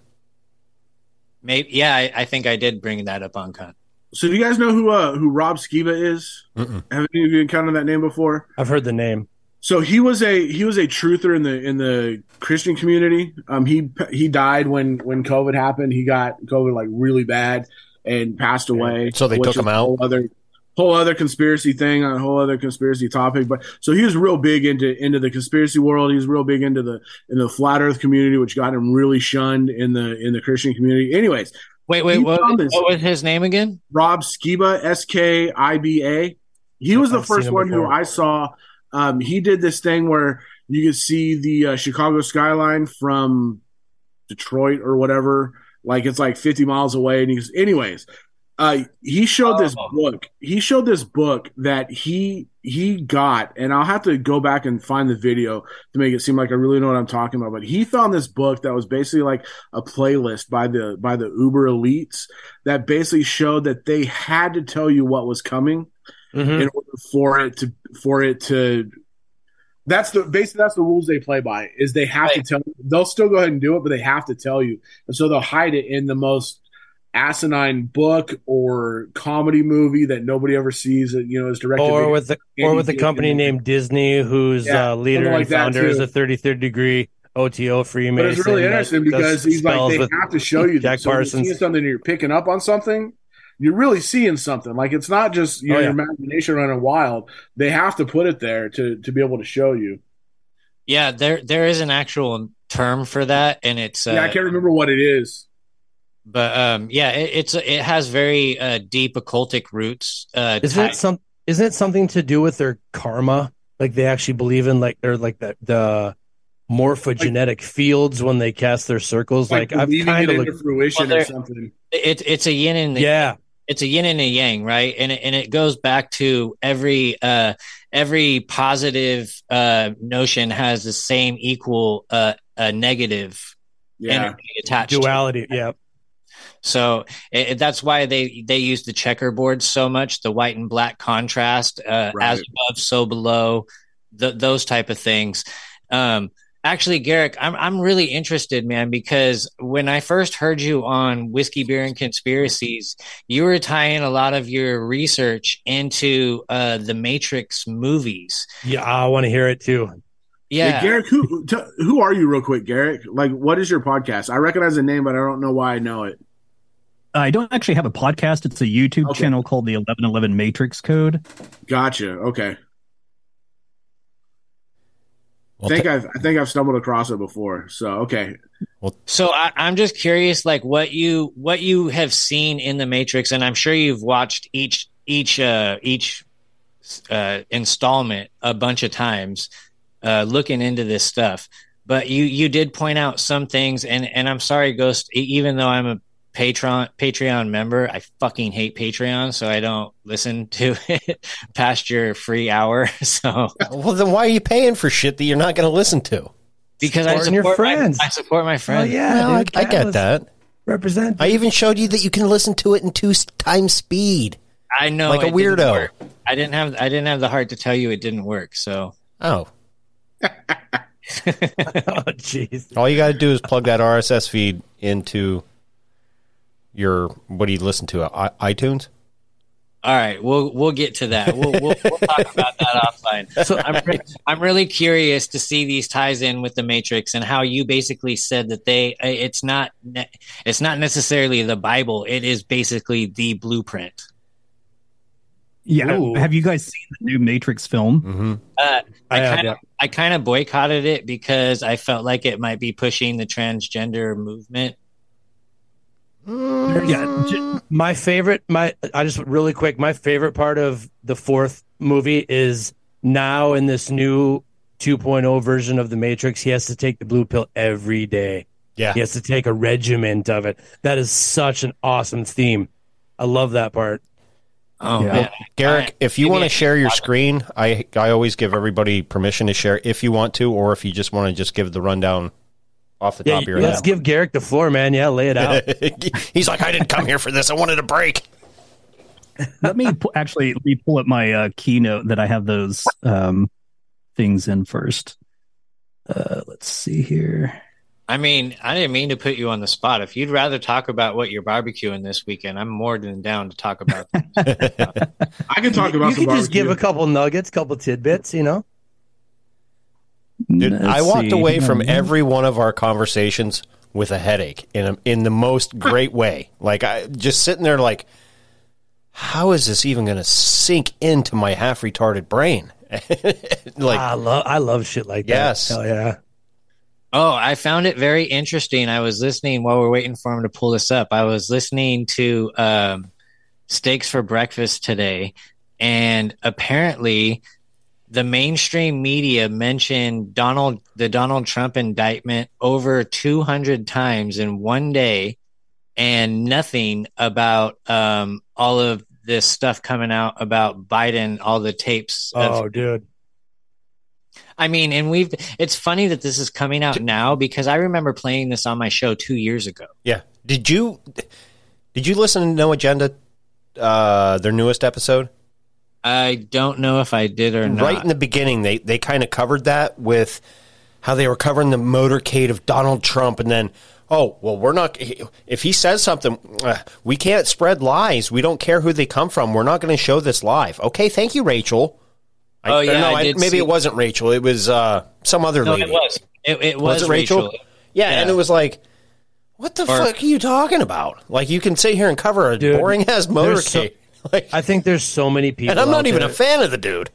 Maybe yeah, I, I think I did bring that up on Cunt. So do you guys know who uh who Rob Skiba is? Mm-mm. Have any of you encountered that name before? I've heard the name. So he was a he was a truther in the in the Christian community. Um, he he died when when COVID happened. He got COVID like really bad and passed away. So they took him out? Other whole other conspiracy thing, on a whole other conspiracy topic. But so he was real big into into the conspiracy world. He was real big into the in the flat Earth community, which got him really shunned in the in the Christian community. Anyways, Wait, wait, what, what was his name again? Rob Skiba, S K I B A. He was the I've seen first one who. I saw. Um, he did this thing where you could see the uh, Chicago skyline from Detroit or whatever. Like it's like 50 miles away. And he's, anyways, uh, he showed this Oh. book. He showed this book that he he got, and I'll have to go back and find the video to make it seem like I really know what I'm talking about. But he found this book that was basically like a playlist by the by the Uber elites that basically showed that they had to tell you what was coming Mhm. in order for it to for it to. That's the basically that's the rules they play by. Is they have to tell. They'll still go ahead and do it, but they have to tell you, and so they'll hide it in the most asinine book or comedy movie that nobody ever sees. That you know is directed or with the or with a company named Disney, whose Yeah, uh, leader like and founder is a 33rd degree OTO Freemason. But it's really interesting because he's like they have to show you Jack that. So when you're Parsons. seeing something, and you're picking up on something. You're really seeing something. Like it's not just you know Oh, yeah. your imagination running wild. They have to put it there to to be able to show you. Yeah, there there is an actual term for that, and it's uh, yeah, I can't remember what it is. But um, yeah, it, it's it has very uh, deep occultic roots. Uh, Isn't it some? Isn't it something to do with their karma? Like they actually believe in like they're like the the morphogenetic fields when they cast their circles. Like, I've believing kind it of into fruition Well, or something. it, it's a yin and the yeah. it's a yin and a yang, right? And it, and it goes back to every uh, every positive uh, notion has the same equal uh, uh, negative Yeah, energy attached. to it. duality. Yeah. So it, it- that's why they they use the checkerboard so much, the white and black contrast, uh, Right. as above, so below, th- those type of things. Um, actually, Garrick, I'm I'm really interested, man, because when I first heard you on whiskey, beer, and conspiracies, you were tying a lot of your research into uh, the Matrix movies. Yeah, I want to hear it too. Yeah, Hey, Garrick, who t- who are you, real quick, Garrick? Like, what is your podcast? I recognize the name, but I don't know why I know it. I don't actually have a podcast. It's a YouTube Okay. channel called the 1111 Matrix Code. Gotcha. Okay, Well, I think ta- I've I think I've stumbled across it before. So okay, So I, I'm just curious, like what you what you have seen in the Matrix, and I'm sure you've watched each each uh, each uh, installment a bunch of times, uh, looking into this stuff. But you you did point out some things, and and I'm sorry, Ghost. Even though I'm a Patreon Patreon member, I fucking hate Patreon, so I don't listen to it past your free hour. So well, then why are you paying for shit that you're not going to listen to? because I Supporting your support my, friends. I support my Oh friends. yeah, Well, I, dude, I get that. Represent. I even showed you that you can listen to it in two s- times speed. I know, Like a it didn't weirdo. work. I didn't have I didn't have the heart to tell you it didn't work. So Oh, oh jeez. all you got to do is plug that RSS feed into your what do you listen to? I, iTunes. all right, we'll we'll get to that. We'll we'll, we'll talk about that offline. So I'm re- I'm really curious to see these ties in with the Matrix and how you basically said that they it's not ne- it's not necessarily the Bible. It is basically the blueprint. Yeah. Ooh. Have you guys seen the new Matrix film? Mm-hmm. Uh, I I kind of I kind of boycotted it because I felt like it might be pushing the transgender movement. Yeah. my favorite my i just really quick my favorite part of the fourth movie is now in this new 2.0 version of the matrix he has to take the blue pill every day Yeah. he has to take a regiment of it that is such an awesome theme i love that part Oh Yeah. man, Garrick, if you want to share your screen, I I always give everybody permission to share if you want to, or if you just want to just give the rundown off the yeah top of your let's head. give garrick the floor man yeah lay it out He's like, I didn't come here for this. I wanted a break. let me pu- actually let me pull up my uh, keynote that I have those um, things in first. Uh, let's see here. I mean, I didn't mean to put you on the spot. If you'd rather talk about what you're barbecuing this weekend, I'm more than down to talk about. I can talk about you some can just give a couple nuggets couple tidbits you know Dude, I walked see. away from every one of our conversations with a headache in a, in the most great way. Like I just sitting there, like, how is this even going to sink into my half retarded brain? like, i love i love shit like that Yes. hell yeah oh, I found it very interesting. I was listening while we're waiting for him to pull this up. I was listening to um, Steaks for Breakfast today, and apparently the mainstream media mentioned Donald the Donald Trump indictment over 200 times in one day and nothing about um, all of this stuff coming out about Biden all the tapes of oh dude I mean, and we've, it's funny that this is coming out now because I remember playing this on my show two years ago. yeah. Did you did you listen to No Agenda, uh, their newest episode? I don't know if I did or not. Right in the beginning, they they kind of covered that with how they were covering the motorcade of Donald Trump, and then oh well, we're not. If he says something, uh, we can't spread lies. We don't care who they come from. We're not going to show this live. Okay, thank you, Rachel. I, Oh, yeah, no, I did maybe see- it wasn't Rachel. It was uh, some other No, lady. it was. It, it was, Was it Rachel? Rachel. Yeah, and it was like, what the Or- fuck are you talking about? Like, you can sit here and cover a Dude, boring ass there's so- motorcade. like, I think there's so many people, and I'm not even there- a fan of the dude.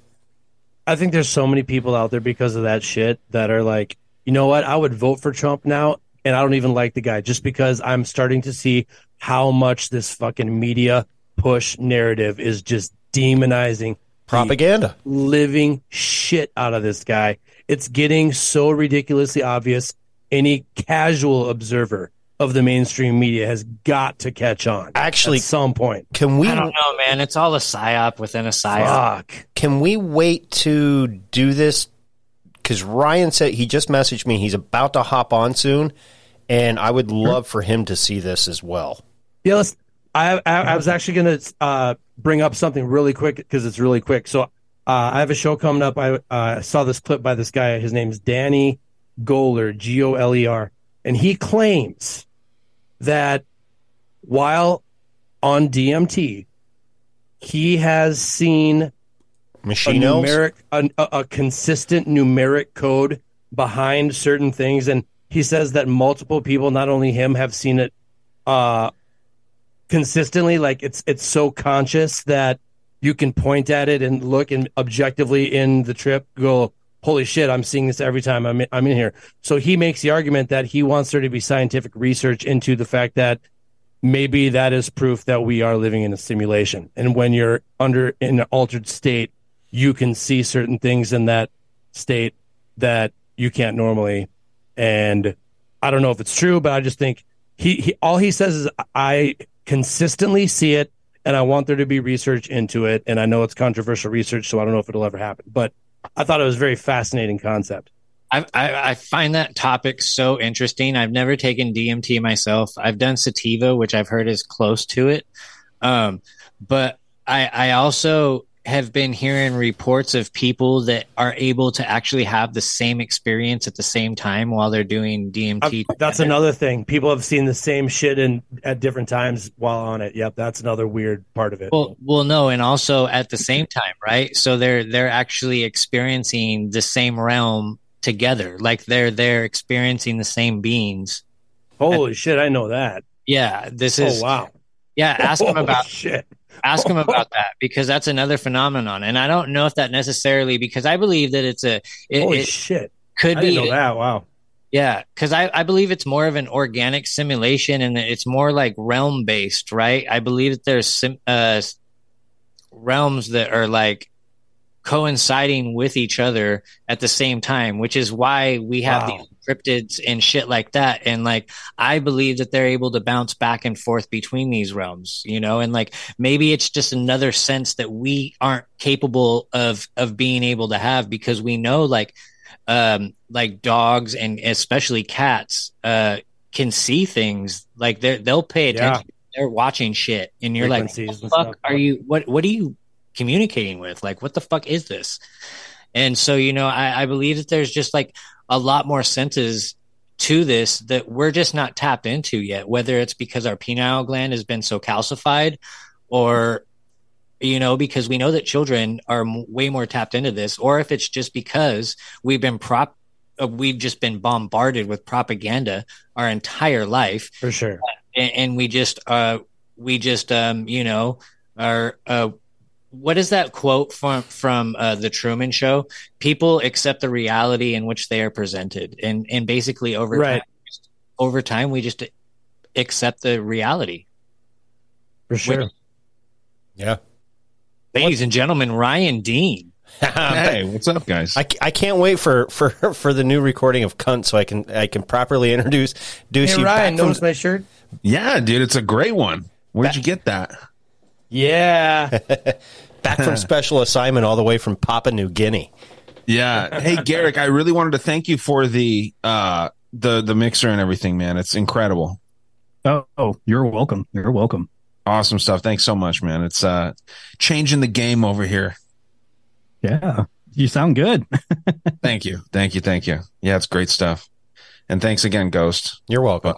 I think there's so many people out there because of that shit that are like, you know what? I would vote for Trump now, and I don't even like the guy just because I'm starting to see how much this fucking media push narrative is just demonizing Propaganda. living shit out of this guy. It's getting so ridiculously obvious. Any casual observer of the mainstream media has got to catch on. Actually, at some point. Can we I don't know, man. It's all a psyop within a psyop. Fuck. can we wait to do this? Because Ryan said he just messaged me. He's about to hop on soon, and I would love for him to see this as well. Yeah, let's. I I, I was actually going to uh, bring up something really quick because it's really quick. So uh, I have a show coming up. I uh, saw this clip by this guy. His name's Danny Goler, G O L E R, and he claims that while on DMT, he has seen a Machine numeric, a, a consistent numeric code behind certain things, and he says that multiple people, not only him, have seen it uh, consistently. Like it's it's so conscious that you can point at it and look and objectively in the trip go, holy shit, I'm seeing this every time I'm in, I'm in here. So he makes the argument that he wants there to be scientific research into the fact that maybe that is proof that we are living in a simulation. And when you're under in an altered state, you can see certain things in that state that you can't normally. And I don't know if it's true, but I just think he, he all he says is I consistently see it and I want there to be research into it. And I know it's controversial research, so I don't know if it'll ever happen. But I thought it was a very fascinating concept. I, I, I find that topic so interesting. I've never taken DMT myself. I've done sativa, which I've heard is close to it. Um, but I, I also have been hearing reports of people that are able to actually have the same experience at the same time while they're doing DMT. Uh, that's another thing. People have seen the same shit in at different times while on it. Yep, that's another weird part of it. Well, well, no, and also at the same time, right? So they're they're actually experiencing the same realm together, like they're they're experiencing the same beings. Holy shit, I know that. Yeah, this Oh is wow. Yeah, ask them Oh, about shit. Ask them about that because that's another phenomenon, and I don't know if that necessarily because I believe that it's a it, Holy it shit. could I be that. Wow. yeah, because I, I believe it's more of an organic simulation and it's more like realm based, right? I believe that there's sim- uh, realms that are like coinciding with each other at the same time, which is why we have Wow. these cryptids and shit like that. And like, I believe that they're able to bounce back and forth between these realms, you know, and like maybe it's just another sense that we aren't capable of, of being able to have because we know like, um, like dogs and especially cats, uh, can see things like they they'll pay Yeah. attention. They're watching shit, and you're like, "What the fuck are you? What what are you communicating with? Like, what the fuck is this?" And so, you know, I, I believe that there's just like a lot more senses to this that we're just not tapped into yet. Whether it's because our pineal gland has been so calcified, or you know, because we know that children are m- way more tapped into this, or if it's just because we've been prop, uh, we've just been bombarded with propaganda our entire life, For sure. and, and we just, uh, we just, um, you know, are, uh, what is that quote from from uh, the Truman Show? People accept the reality in which they are presented, and and basically over Right. time, over time, we just accept the reality. For sure. Yeah. Ladies and gentlemen, Ryan Dean. Hey, what's up, guys? I, I can't wait for, for, for the new recording of Cunt so I can I can properly introduce Ducey Hey Ryan, back from- notice my shirt? yeah, dude, it's a great one. Where'd you get that? Yeah. back from special assignment all the way from Papua New Guinea. Yeah. Hey, Garrick, I really wanted to thank you for the uh the the mixer and everything, man. It's incredible. Oh, oh, you're welcome. You're welcome. Awesome stuff. Thanks so much, man. It's uh changing the game over here. Yeah. You sound good. thank you. Thank you. Thank you. Yeah, it's great stuff. And thanks again, Ghost. You're welcome.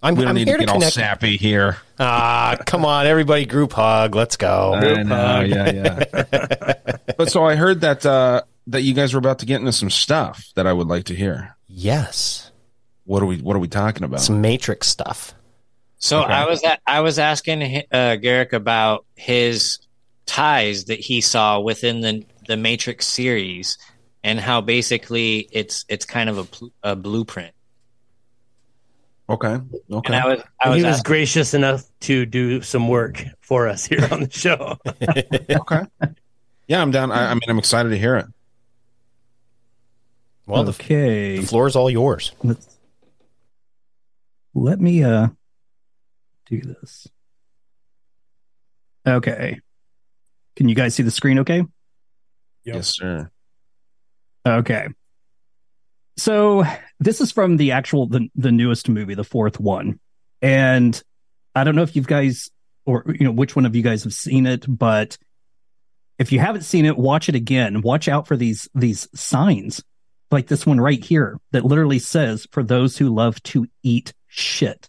But I'm, we don't I'm need here to to get all connect- sappy here. Ah, come on, everybody, group hug. Let's go. I know, yeah, yeah. but so I heard that uh that you guys were about to get into some stuff that I would like to hear. Yes. What are we what are we talking about? Some Matrix stuff. So Okay. I was at, I was asking uh, Garrick about his ties that he saw within the the Matrix series, and how basically it's it's kind of a, pl- a blueprint. Okay. And Okay. I was I And was, he was asking- gracious enough to do some work for us here on the show. okay. Yeah, I'm down. I, I mean, I'm excited to hear it. Well, okay. the floor is all yours. Let's, let me uh do this. Okay. Can you guys see the screen okay? Yes, sir. Okay. So this is from the actual the the newest movie, the fourth one. And I don't know if you guys or you know which one of you guys have seen it, but if you haven't seen it, watch it again. Watch out for these these signs like this one right here that literally says for those who love to eat shit.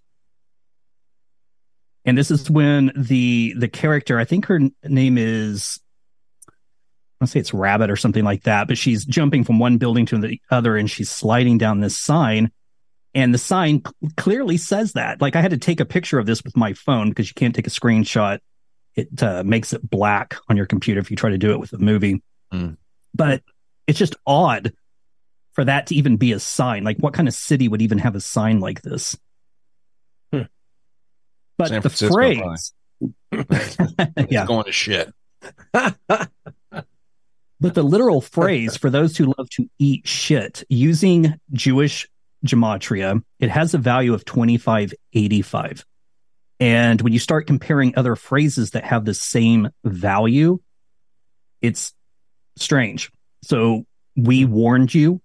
And this is when the the character, I think her name is I say it's Rabbit or something like that, but she's jumping from one building to the other and she's sliding down this sign. And the sign cl- clearly says that. Like I had to take a picture of this with my phone because you can't take a screenshot. It uh, makes it black on your computer if you try to do it with a movie. Hmm. But it's just odd for that to even be a sign. Like what kind of city would even have a sign like this? Hmm. But San the Francisco, phrase, It's yeah, going to shit. But the literal phrase for those who love to eat shit using Jewish gematria, it has a value of 2585. And when you start comparing other phrases that have the same value, it's strange. So we warned you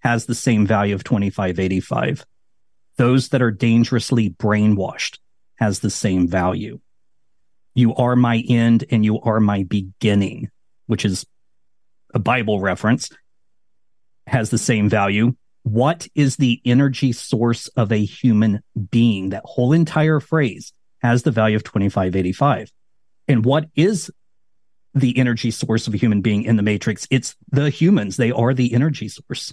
has the same value of 2585. Those that are dangerously brainwashed has the same value. You are my end and you are my beginning, which is a Bible reference, has the same value. What is the energy source of a human being? That whole entire phrase has the value of 2585. And what is the energy source of a human being in the matrix? It's the humans. They are the energy source.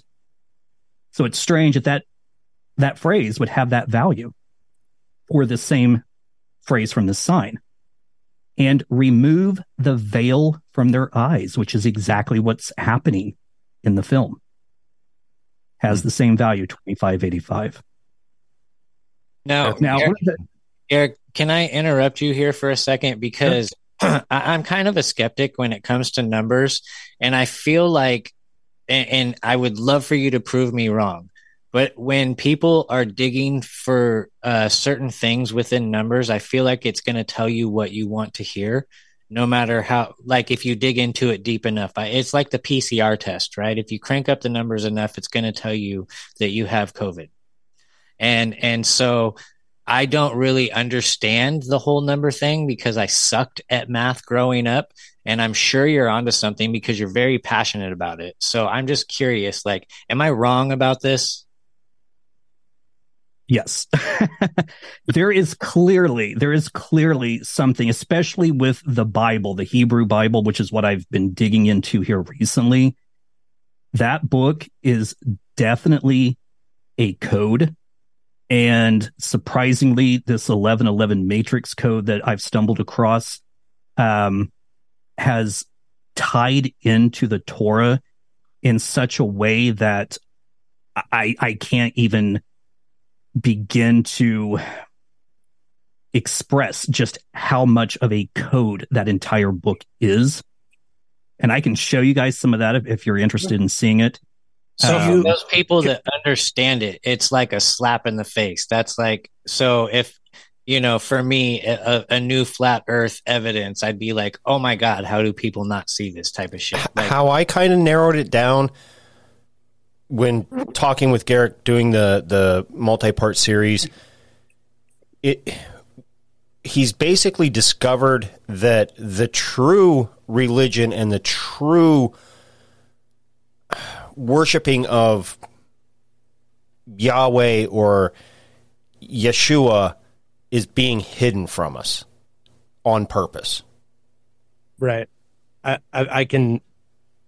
So it's strange that that, that phrase would have that value or the same phrase from the sign and remove the veil from their eyes, which is exactly what's happening in the film. Has the same value, twenty five eighty five. now Now, Eric, Eric, can I interrupt you here for a second because I, I'm kind of a skeptic when it comes to numbers, and I feel like, and, and I would love for you to prove me wrong. But when people are digging for uh, certain things within numbers, I feel like it's going to tell you what you want to hear, no matter how. Like if you dig into it deep enough, I- it's like the PCR test, right? If you crank up the numbers enough, it's going to tell you that you have COVID, and and so I don't really understand the whole number thing because I sucked at math growing up. And I'm sure you're onto something because you're very passionate about it. So I'm just curious, like, am I wrong about this? Yes. there is clearly there is clearly something especially with the Bible, the Hebrew Bible, which is what I've been digging into here recently. That book is definitely a code and surprisingly this 1111 matrix code that I've stumbled across um has tied into the Torah in such a way that I I can't even begin to express just how much of a code that entire book is. And I can show you guys some of that if, if you're interested in seeing it. So Um, for those people that understand it, it's like a slap in the face. That's like, so if, you know, for me, a, a new flat earth evidence, I'd be like, oh my God, how do people not see this type of shit? Like, How I kind of narrowed it down when talking with Garrett doing the the multi part series, it he's basically discovered that the true religion and the true worshiping of Yahweh or Yeshua is being hidden from us on purpose. Right. I, I, I can.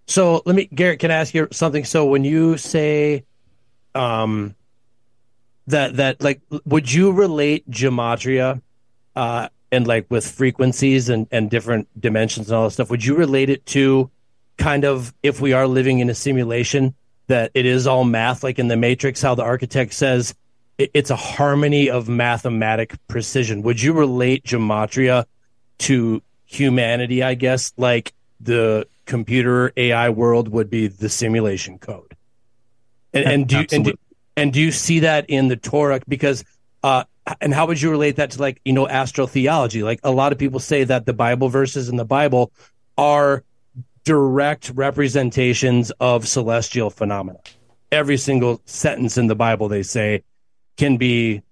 So let me, Garrett, can I ask you something? So when you say, um, that that like, would you relate gematria, uh, and like with frequencies and and different dimensions and all that stuff? Would you relate it to kind of if we are living in a simulation that it is all math, like in the Matrix, how the architect says it, it's a harmony of mathematic precision. Would you relate gematria to humanity? I guess like the computer AI world would be the simulation code. And, and do and do, and do you see that in the Torah? Because uh, and how would you relate that to like you know astrotheology? Like a lot of people say that the Bible verses in the Bible are direct representations of celestial phenomena. Every single sentence in the Bible they say can be,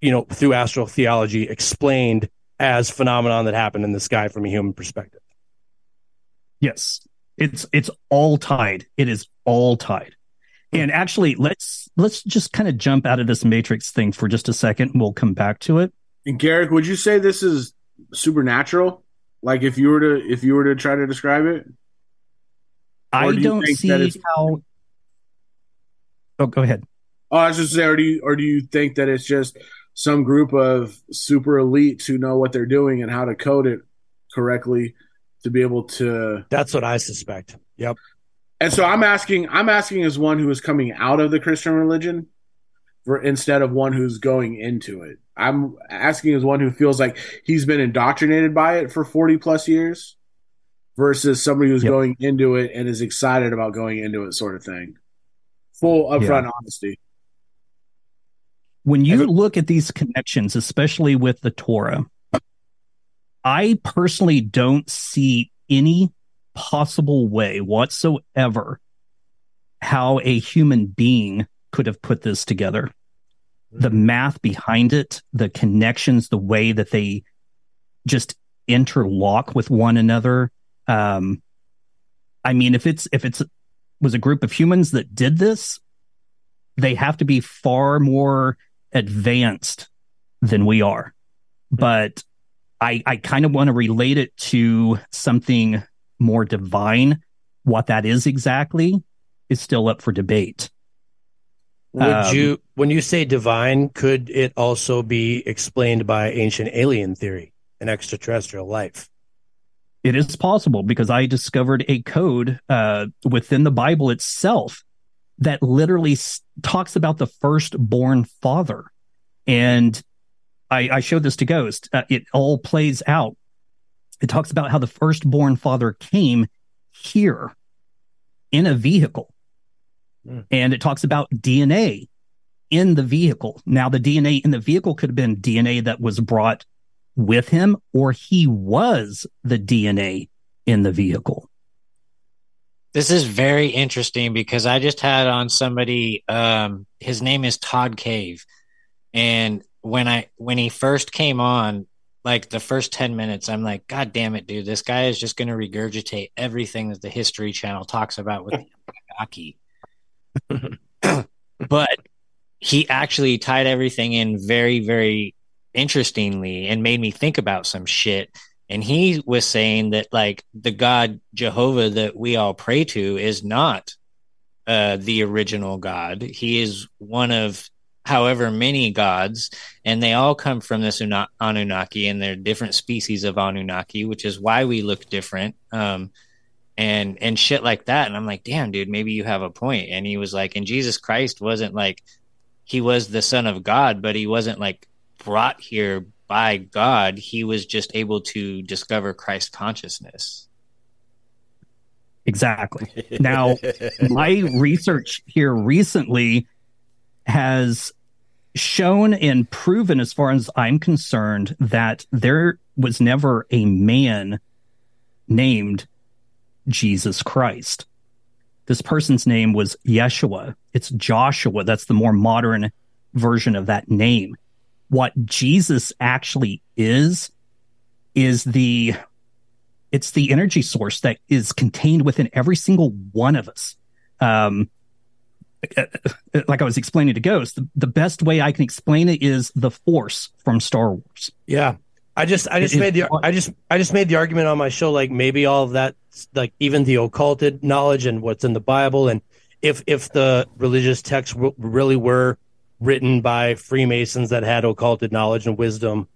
you know, through astrotheology explained as phenomenon that happened in the sky from a human perspective. Yes. It's it's all tied. It is all tied. Hmm. And actually, let's let's just kind of jump out of this matrix thing for just a second. We'll come back to it. And Garrick, would you say this is supernatural? Like if you were to if you were to try to describe it? I do not see how Oh, go ahead. Oh, I was just saying, or do you or do you think that it's just some group of super elites who know what they're doing and how to code it correctly to be able to That's what I suspect. Yep. And so I'm asking, I'm asking as one who is coming out of the Christian religion, for instead of one who's going into it. I'm asking as one who feels like he's been indoctrinated by it for 40 plus years, versus somebody who's yep. going into it and is excited about going into it, sort of thing. Full upfront yeah. honesty. When you look at these connections, especially with the Torah, I personally don't see any possible way whatsoever how a human being could have put this together. The mm-hmm. math behind it, the connections, the way that they just interlock with one another. Um, I mean, if it's if it's was a group of humans that did this, they have to be far more advanced than we are. Mm-hmm. But I I kind of want to relate it to something more divine. What that is exactly is still up for debate. Would um, you, when you say divine, could it also be explained by ancient alien theory and extraterrestrial life? It is possible because I discovered a code uh, within the Bible itself that literally s- talks about the firstborn father. And I, I showed this to Ghost. Uh, it all plays out it talks about how the firstborn father came here in a vehicle. Mm. And it talks about DNA in the vehicle. Now, the DNA in the vehicle could have been DNA that was brought with him, or he was the DNA in the vehicle. This is very interesting because I just had on somebody, um, his name is Todd Cave. And when I when he first came on, like the first 10 minutes i'm like god damn it dude. This guy is just going to regurgitate everything that the history channel talks about with Anunnaki. but he actually tied everything in very very interestingly and made me think about some shit. And he was saying that like the god jehovah that we all pray to is not uh, the original god. He is one of however many gods, and they all come from this Anunnaki, and they're different species of Anunnaki, which is why we look different. Um, and and shit like that. And I'm like, damn, dude, maybe you have a point. And he was like, and Jesus Christ wasn't like he was the Son of God, but he wasn't like brought here by God. He was just able to discover Christ consciousness. Exactly. Now, my research here recently has shown and proven, as far as I'm concerned, that there was never a man named Jesus Christ. This person's name was Yeshua. It's Joshua. That's the more modern version of that name. what Jesus actually is is the it's the energy source that is contained within every single one of us. Um, like I was explaining to Ghost, the, the best way I can explain it is the Force from Star Wars. Yeah, I just I just it, made the I just I just made the argument on my show like maybe all of that like even the occulted knowledge and what's in the Bible and if if the religious texts w- really were written by Freemasons that had occulted knowledge and wisdom,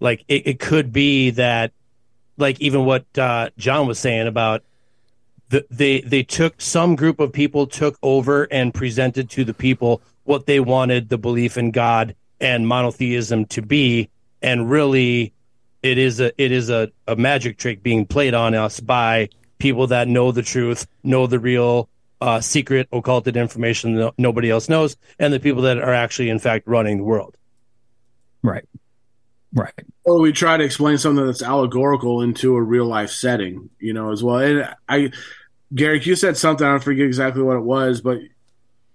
like it, it could be that like even what uh, John was saying about the, they they took some group of people took over and presented to the people what they wanted the belief in God and monotheism to be, and really it is a it is a, a magic trick being played on us by people that know the truth, know the real uh, secret occulted information that nobody else knows, and the people that are actually in fact running the world. Right. Right. Or we try to explain something that's allegorical into a real life setting, you know, as well. And I, Garrick, you said something, I forget exactly what it was, but,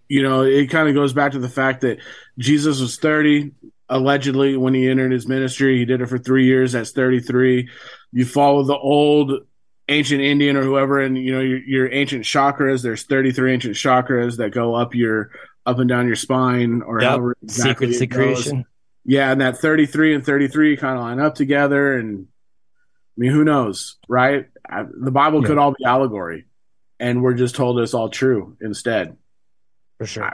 you know, it kind of goes back to the fact that Jesus was 30, allegedly, when he entered his ministry. He did it for three years. That's 33. You follow the old ancient Indian or whoever, and, you know, your, your ancient chakras, there's 33 ancient chakras that go up your, up and down your spine or yep. however exactly secret secretion yeah, and that 33 and 33 kind of line up together. And I mean, who knows, right? I, the Bible yeah. could all be allegory, and we're just told it's all true instead. For sure.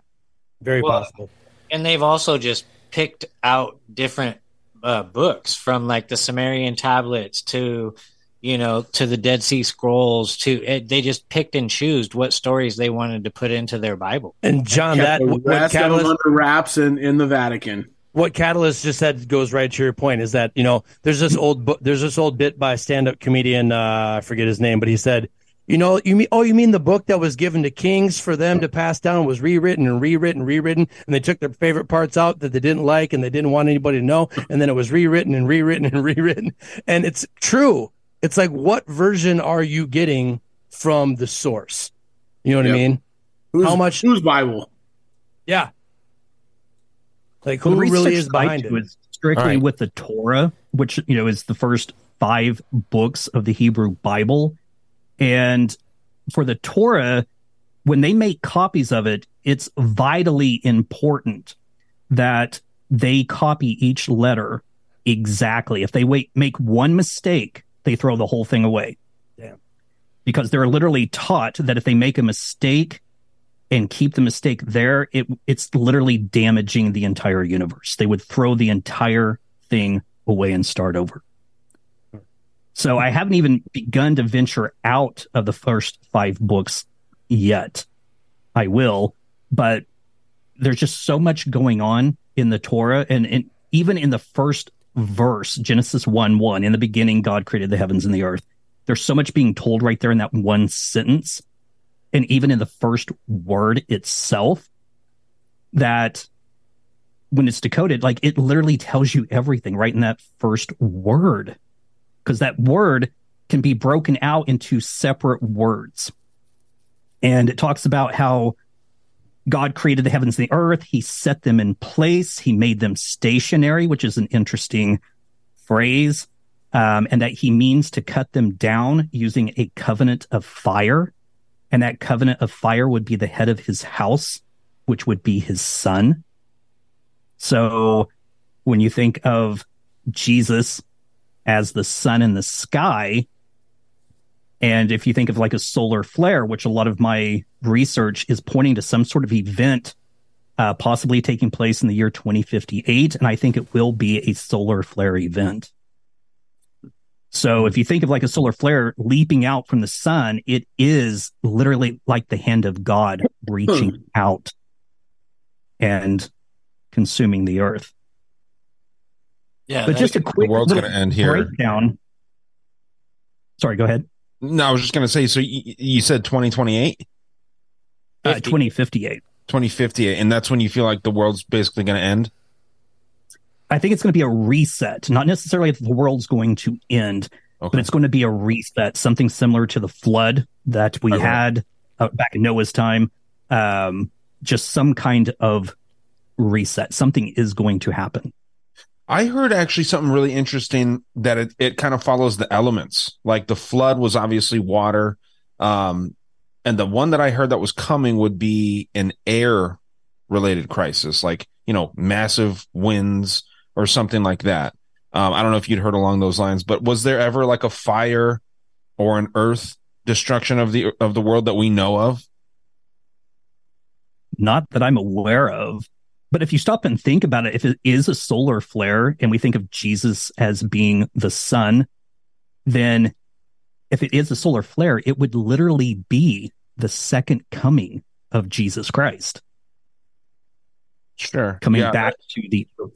Very well, possible. And they've also just picked out different uh, books from like the Sumerian tablets to you know to the Dead Sea Scrolls to it, they just picked and chose what stories they wanted to put into their Bible. And John, that what, what Katilist under wraps in in the Vatican what Katilist just said goes right to your point is that you know there's this old book, there's this old bit by a stand-up comedian uh, I forget his name, but he said, you know, you mean oh you mean the book that was given to kings for them to pass down was rewritten and rewritten and rewritten, and they took their favorite parts out that they didn't like and they didn't want anybody to know, and then it was rewritten and rewritten and rewritten, and it's true. It's like what version are you getting from the source? You know what yep. I mean? Who's, How much? Whose Bible? Yeah, like who really is behind it? Was strictly right. with the Torah, which you know is the first five books of the Hebrew Bible, and for the Torah, when they make copies of it, it's vitally important that they copy each letter exactly. If they wait, make one mistake, they throw the whole thing away. Damn. Because they're literally taught that if they make a mistake, and keep the mistake there, it it's literally damaging the entire universe. They would throw the entire thing away and start over. So I haven't even begun to venture out of the first five books yet. I will, but there's just so much going on in the Torah and, and even in the first verse, Genesis 1 1, in the beginning, God created the heavens and the earth. There's so much being told right there in that one sentence and even in the first word itself that when it's decoded like it literally tells you everything right in that first word because that word can be broken out into separate words and it talks about how God created the heavens and the earth. He set them in place. He made them stationary, which is an interesting phrase. Um, and that he means to cut them down using a covenant of fire and that covenant of fire would be the head of his house, which would be his son. So when you think of Jesus as the sun in the sky, and if you think of like a solar flare, which a lot of my research is pointing to some sort of event uh, possibly taking place in the year 2058, and I think it will be a solar flare event. So if you think of like a solar flare leaping out from the sun, it is literally like the hand of God reaching hmm. out and consuming the earth. Yeah, but just a quick the world's going to end here. Breakdown. Sorry, go ahead. No, I was just going to say. So you, you said twenty twenty eight. Uh, twenty fifty eight. Twenty fifty eight, and that's when you feel like the world's basically going to end. I think it's going to be a reset, not necessarily that the world's going to end, okay. but it's going to be a reset, something similar to the flood that we okay. had uh, back in Noah's time. Um, just some kind of reset. Something is going to happen. I heard actually something really interesting that it, it kind of follows the elements. Like the flood was obviously water. Um, and the one that I heard that was coming would be an air related crisis, like, you know, massive winds or something like that. Um, I don't know if you'd heard along those lines, but was there ever like a fire or an earth destruction of the of the world that we know of? Not that I'm aware of. But if you stop and think about it, if it is a solar flare and we think of Jesus as being the sun, then if it is a solar flare, it would literally be the second coming of Jesus Christ. Sure. Coming Yeah. back to the earth.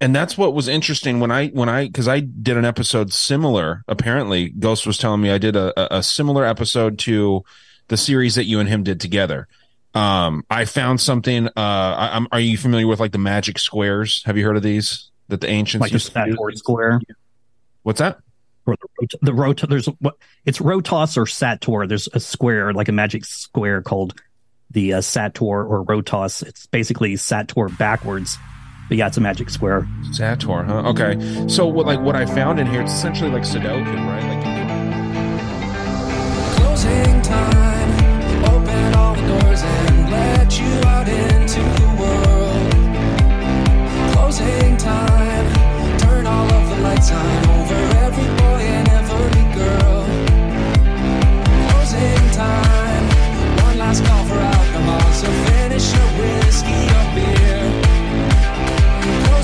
And that's what was interesting when I when I because I did an episode similar. Apparently, Ghost was telling me I did a, a- similar episode to the series that you and him did together. Um, I found something. Uh, I, I'm, are you familiar with like the magic squares? Have you heard of these that the ancients like used to do? Square. What's that? Or the rot- the rot there's what it's Rotos or Sator. There's a square like a magic square called the uh, Sator or Rotos. It's basically Sator backwards. But yeah, it's a magic square. Sator, huh? Okay. So what like what I found in here, it's essentially like Sudoku, right? Like Closing time. Open all the doors and let you out into the world. Closing time. Turn all of the lights on over every boy and every girl. Closing time. One last call for alcohol, so finish your whiskey or beer.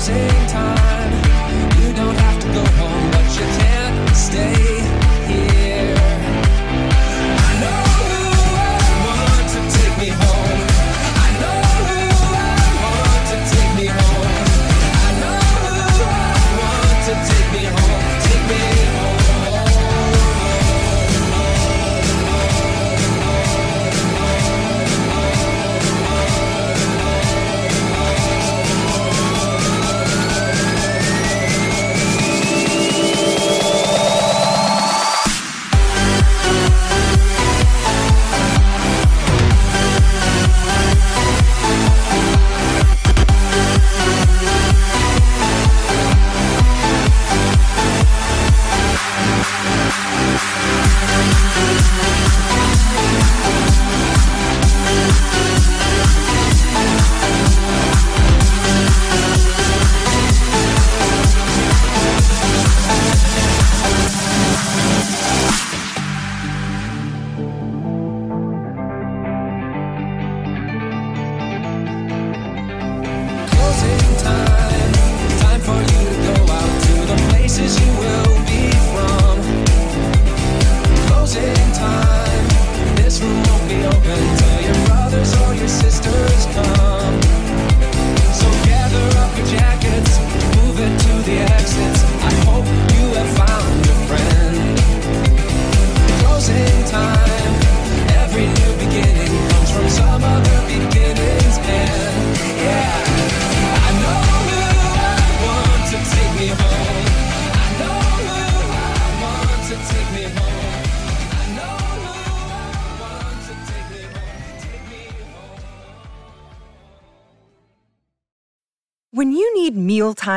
Closing time. You don't have to go home, but you can't stay here.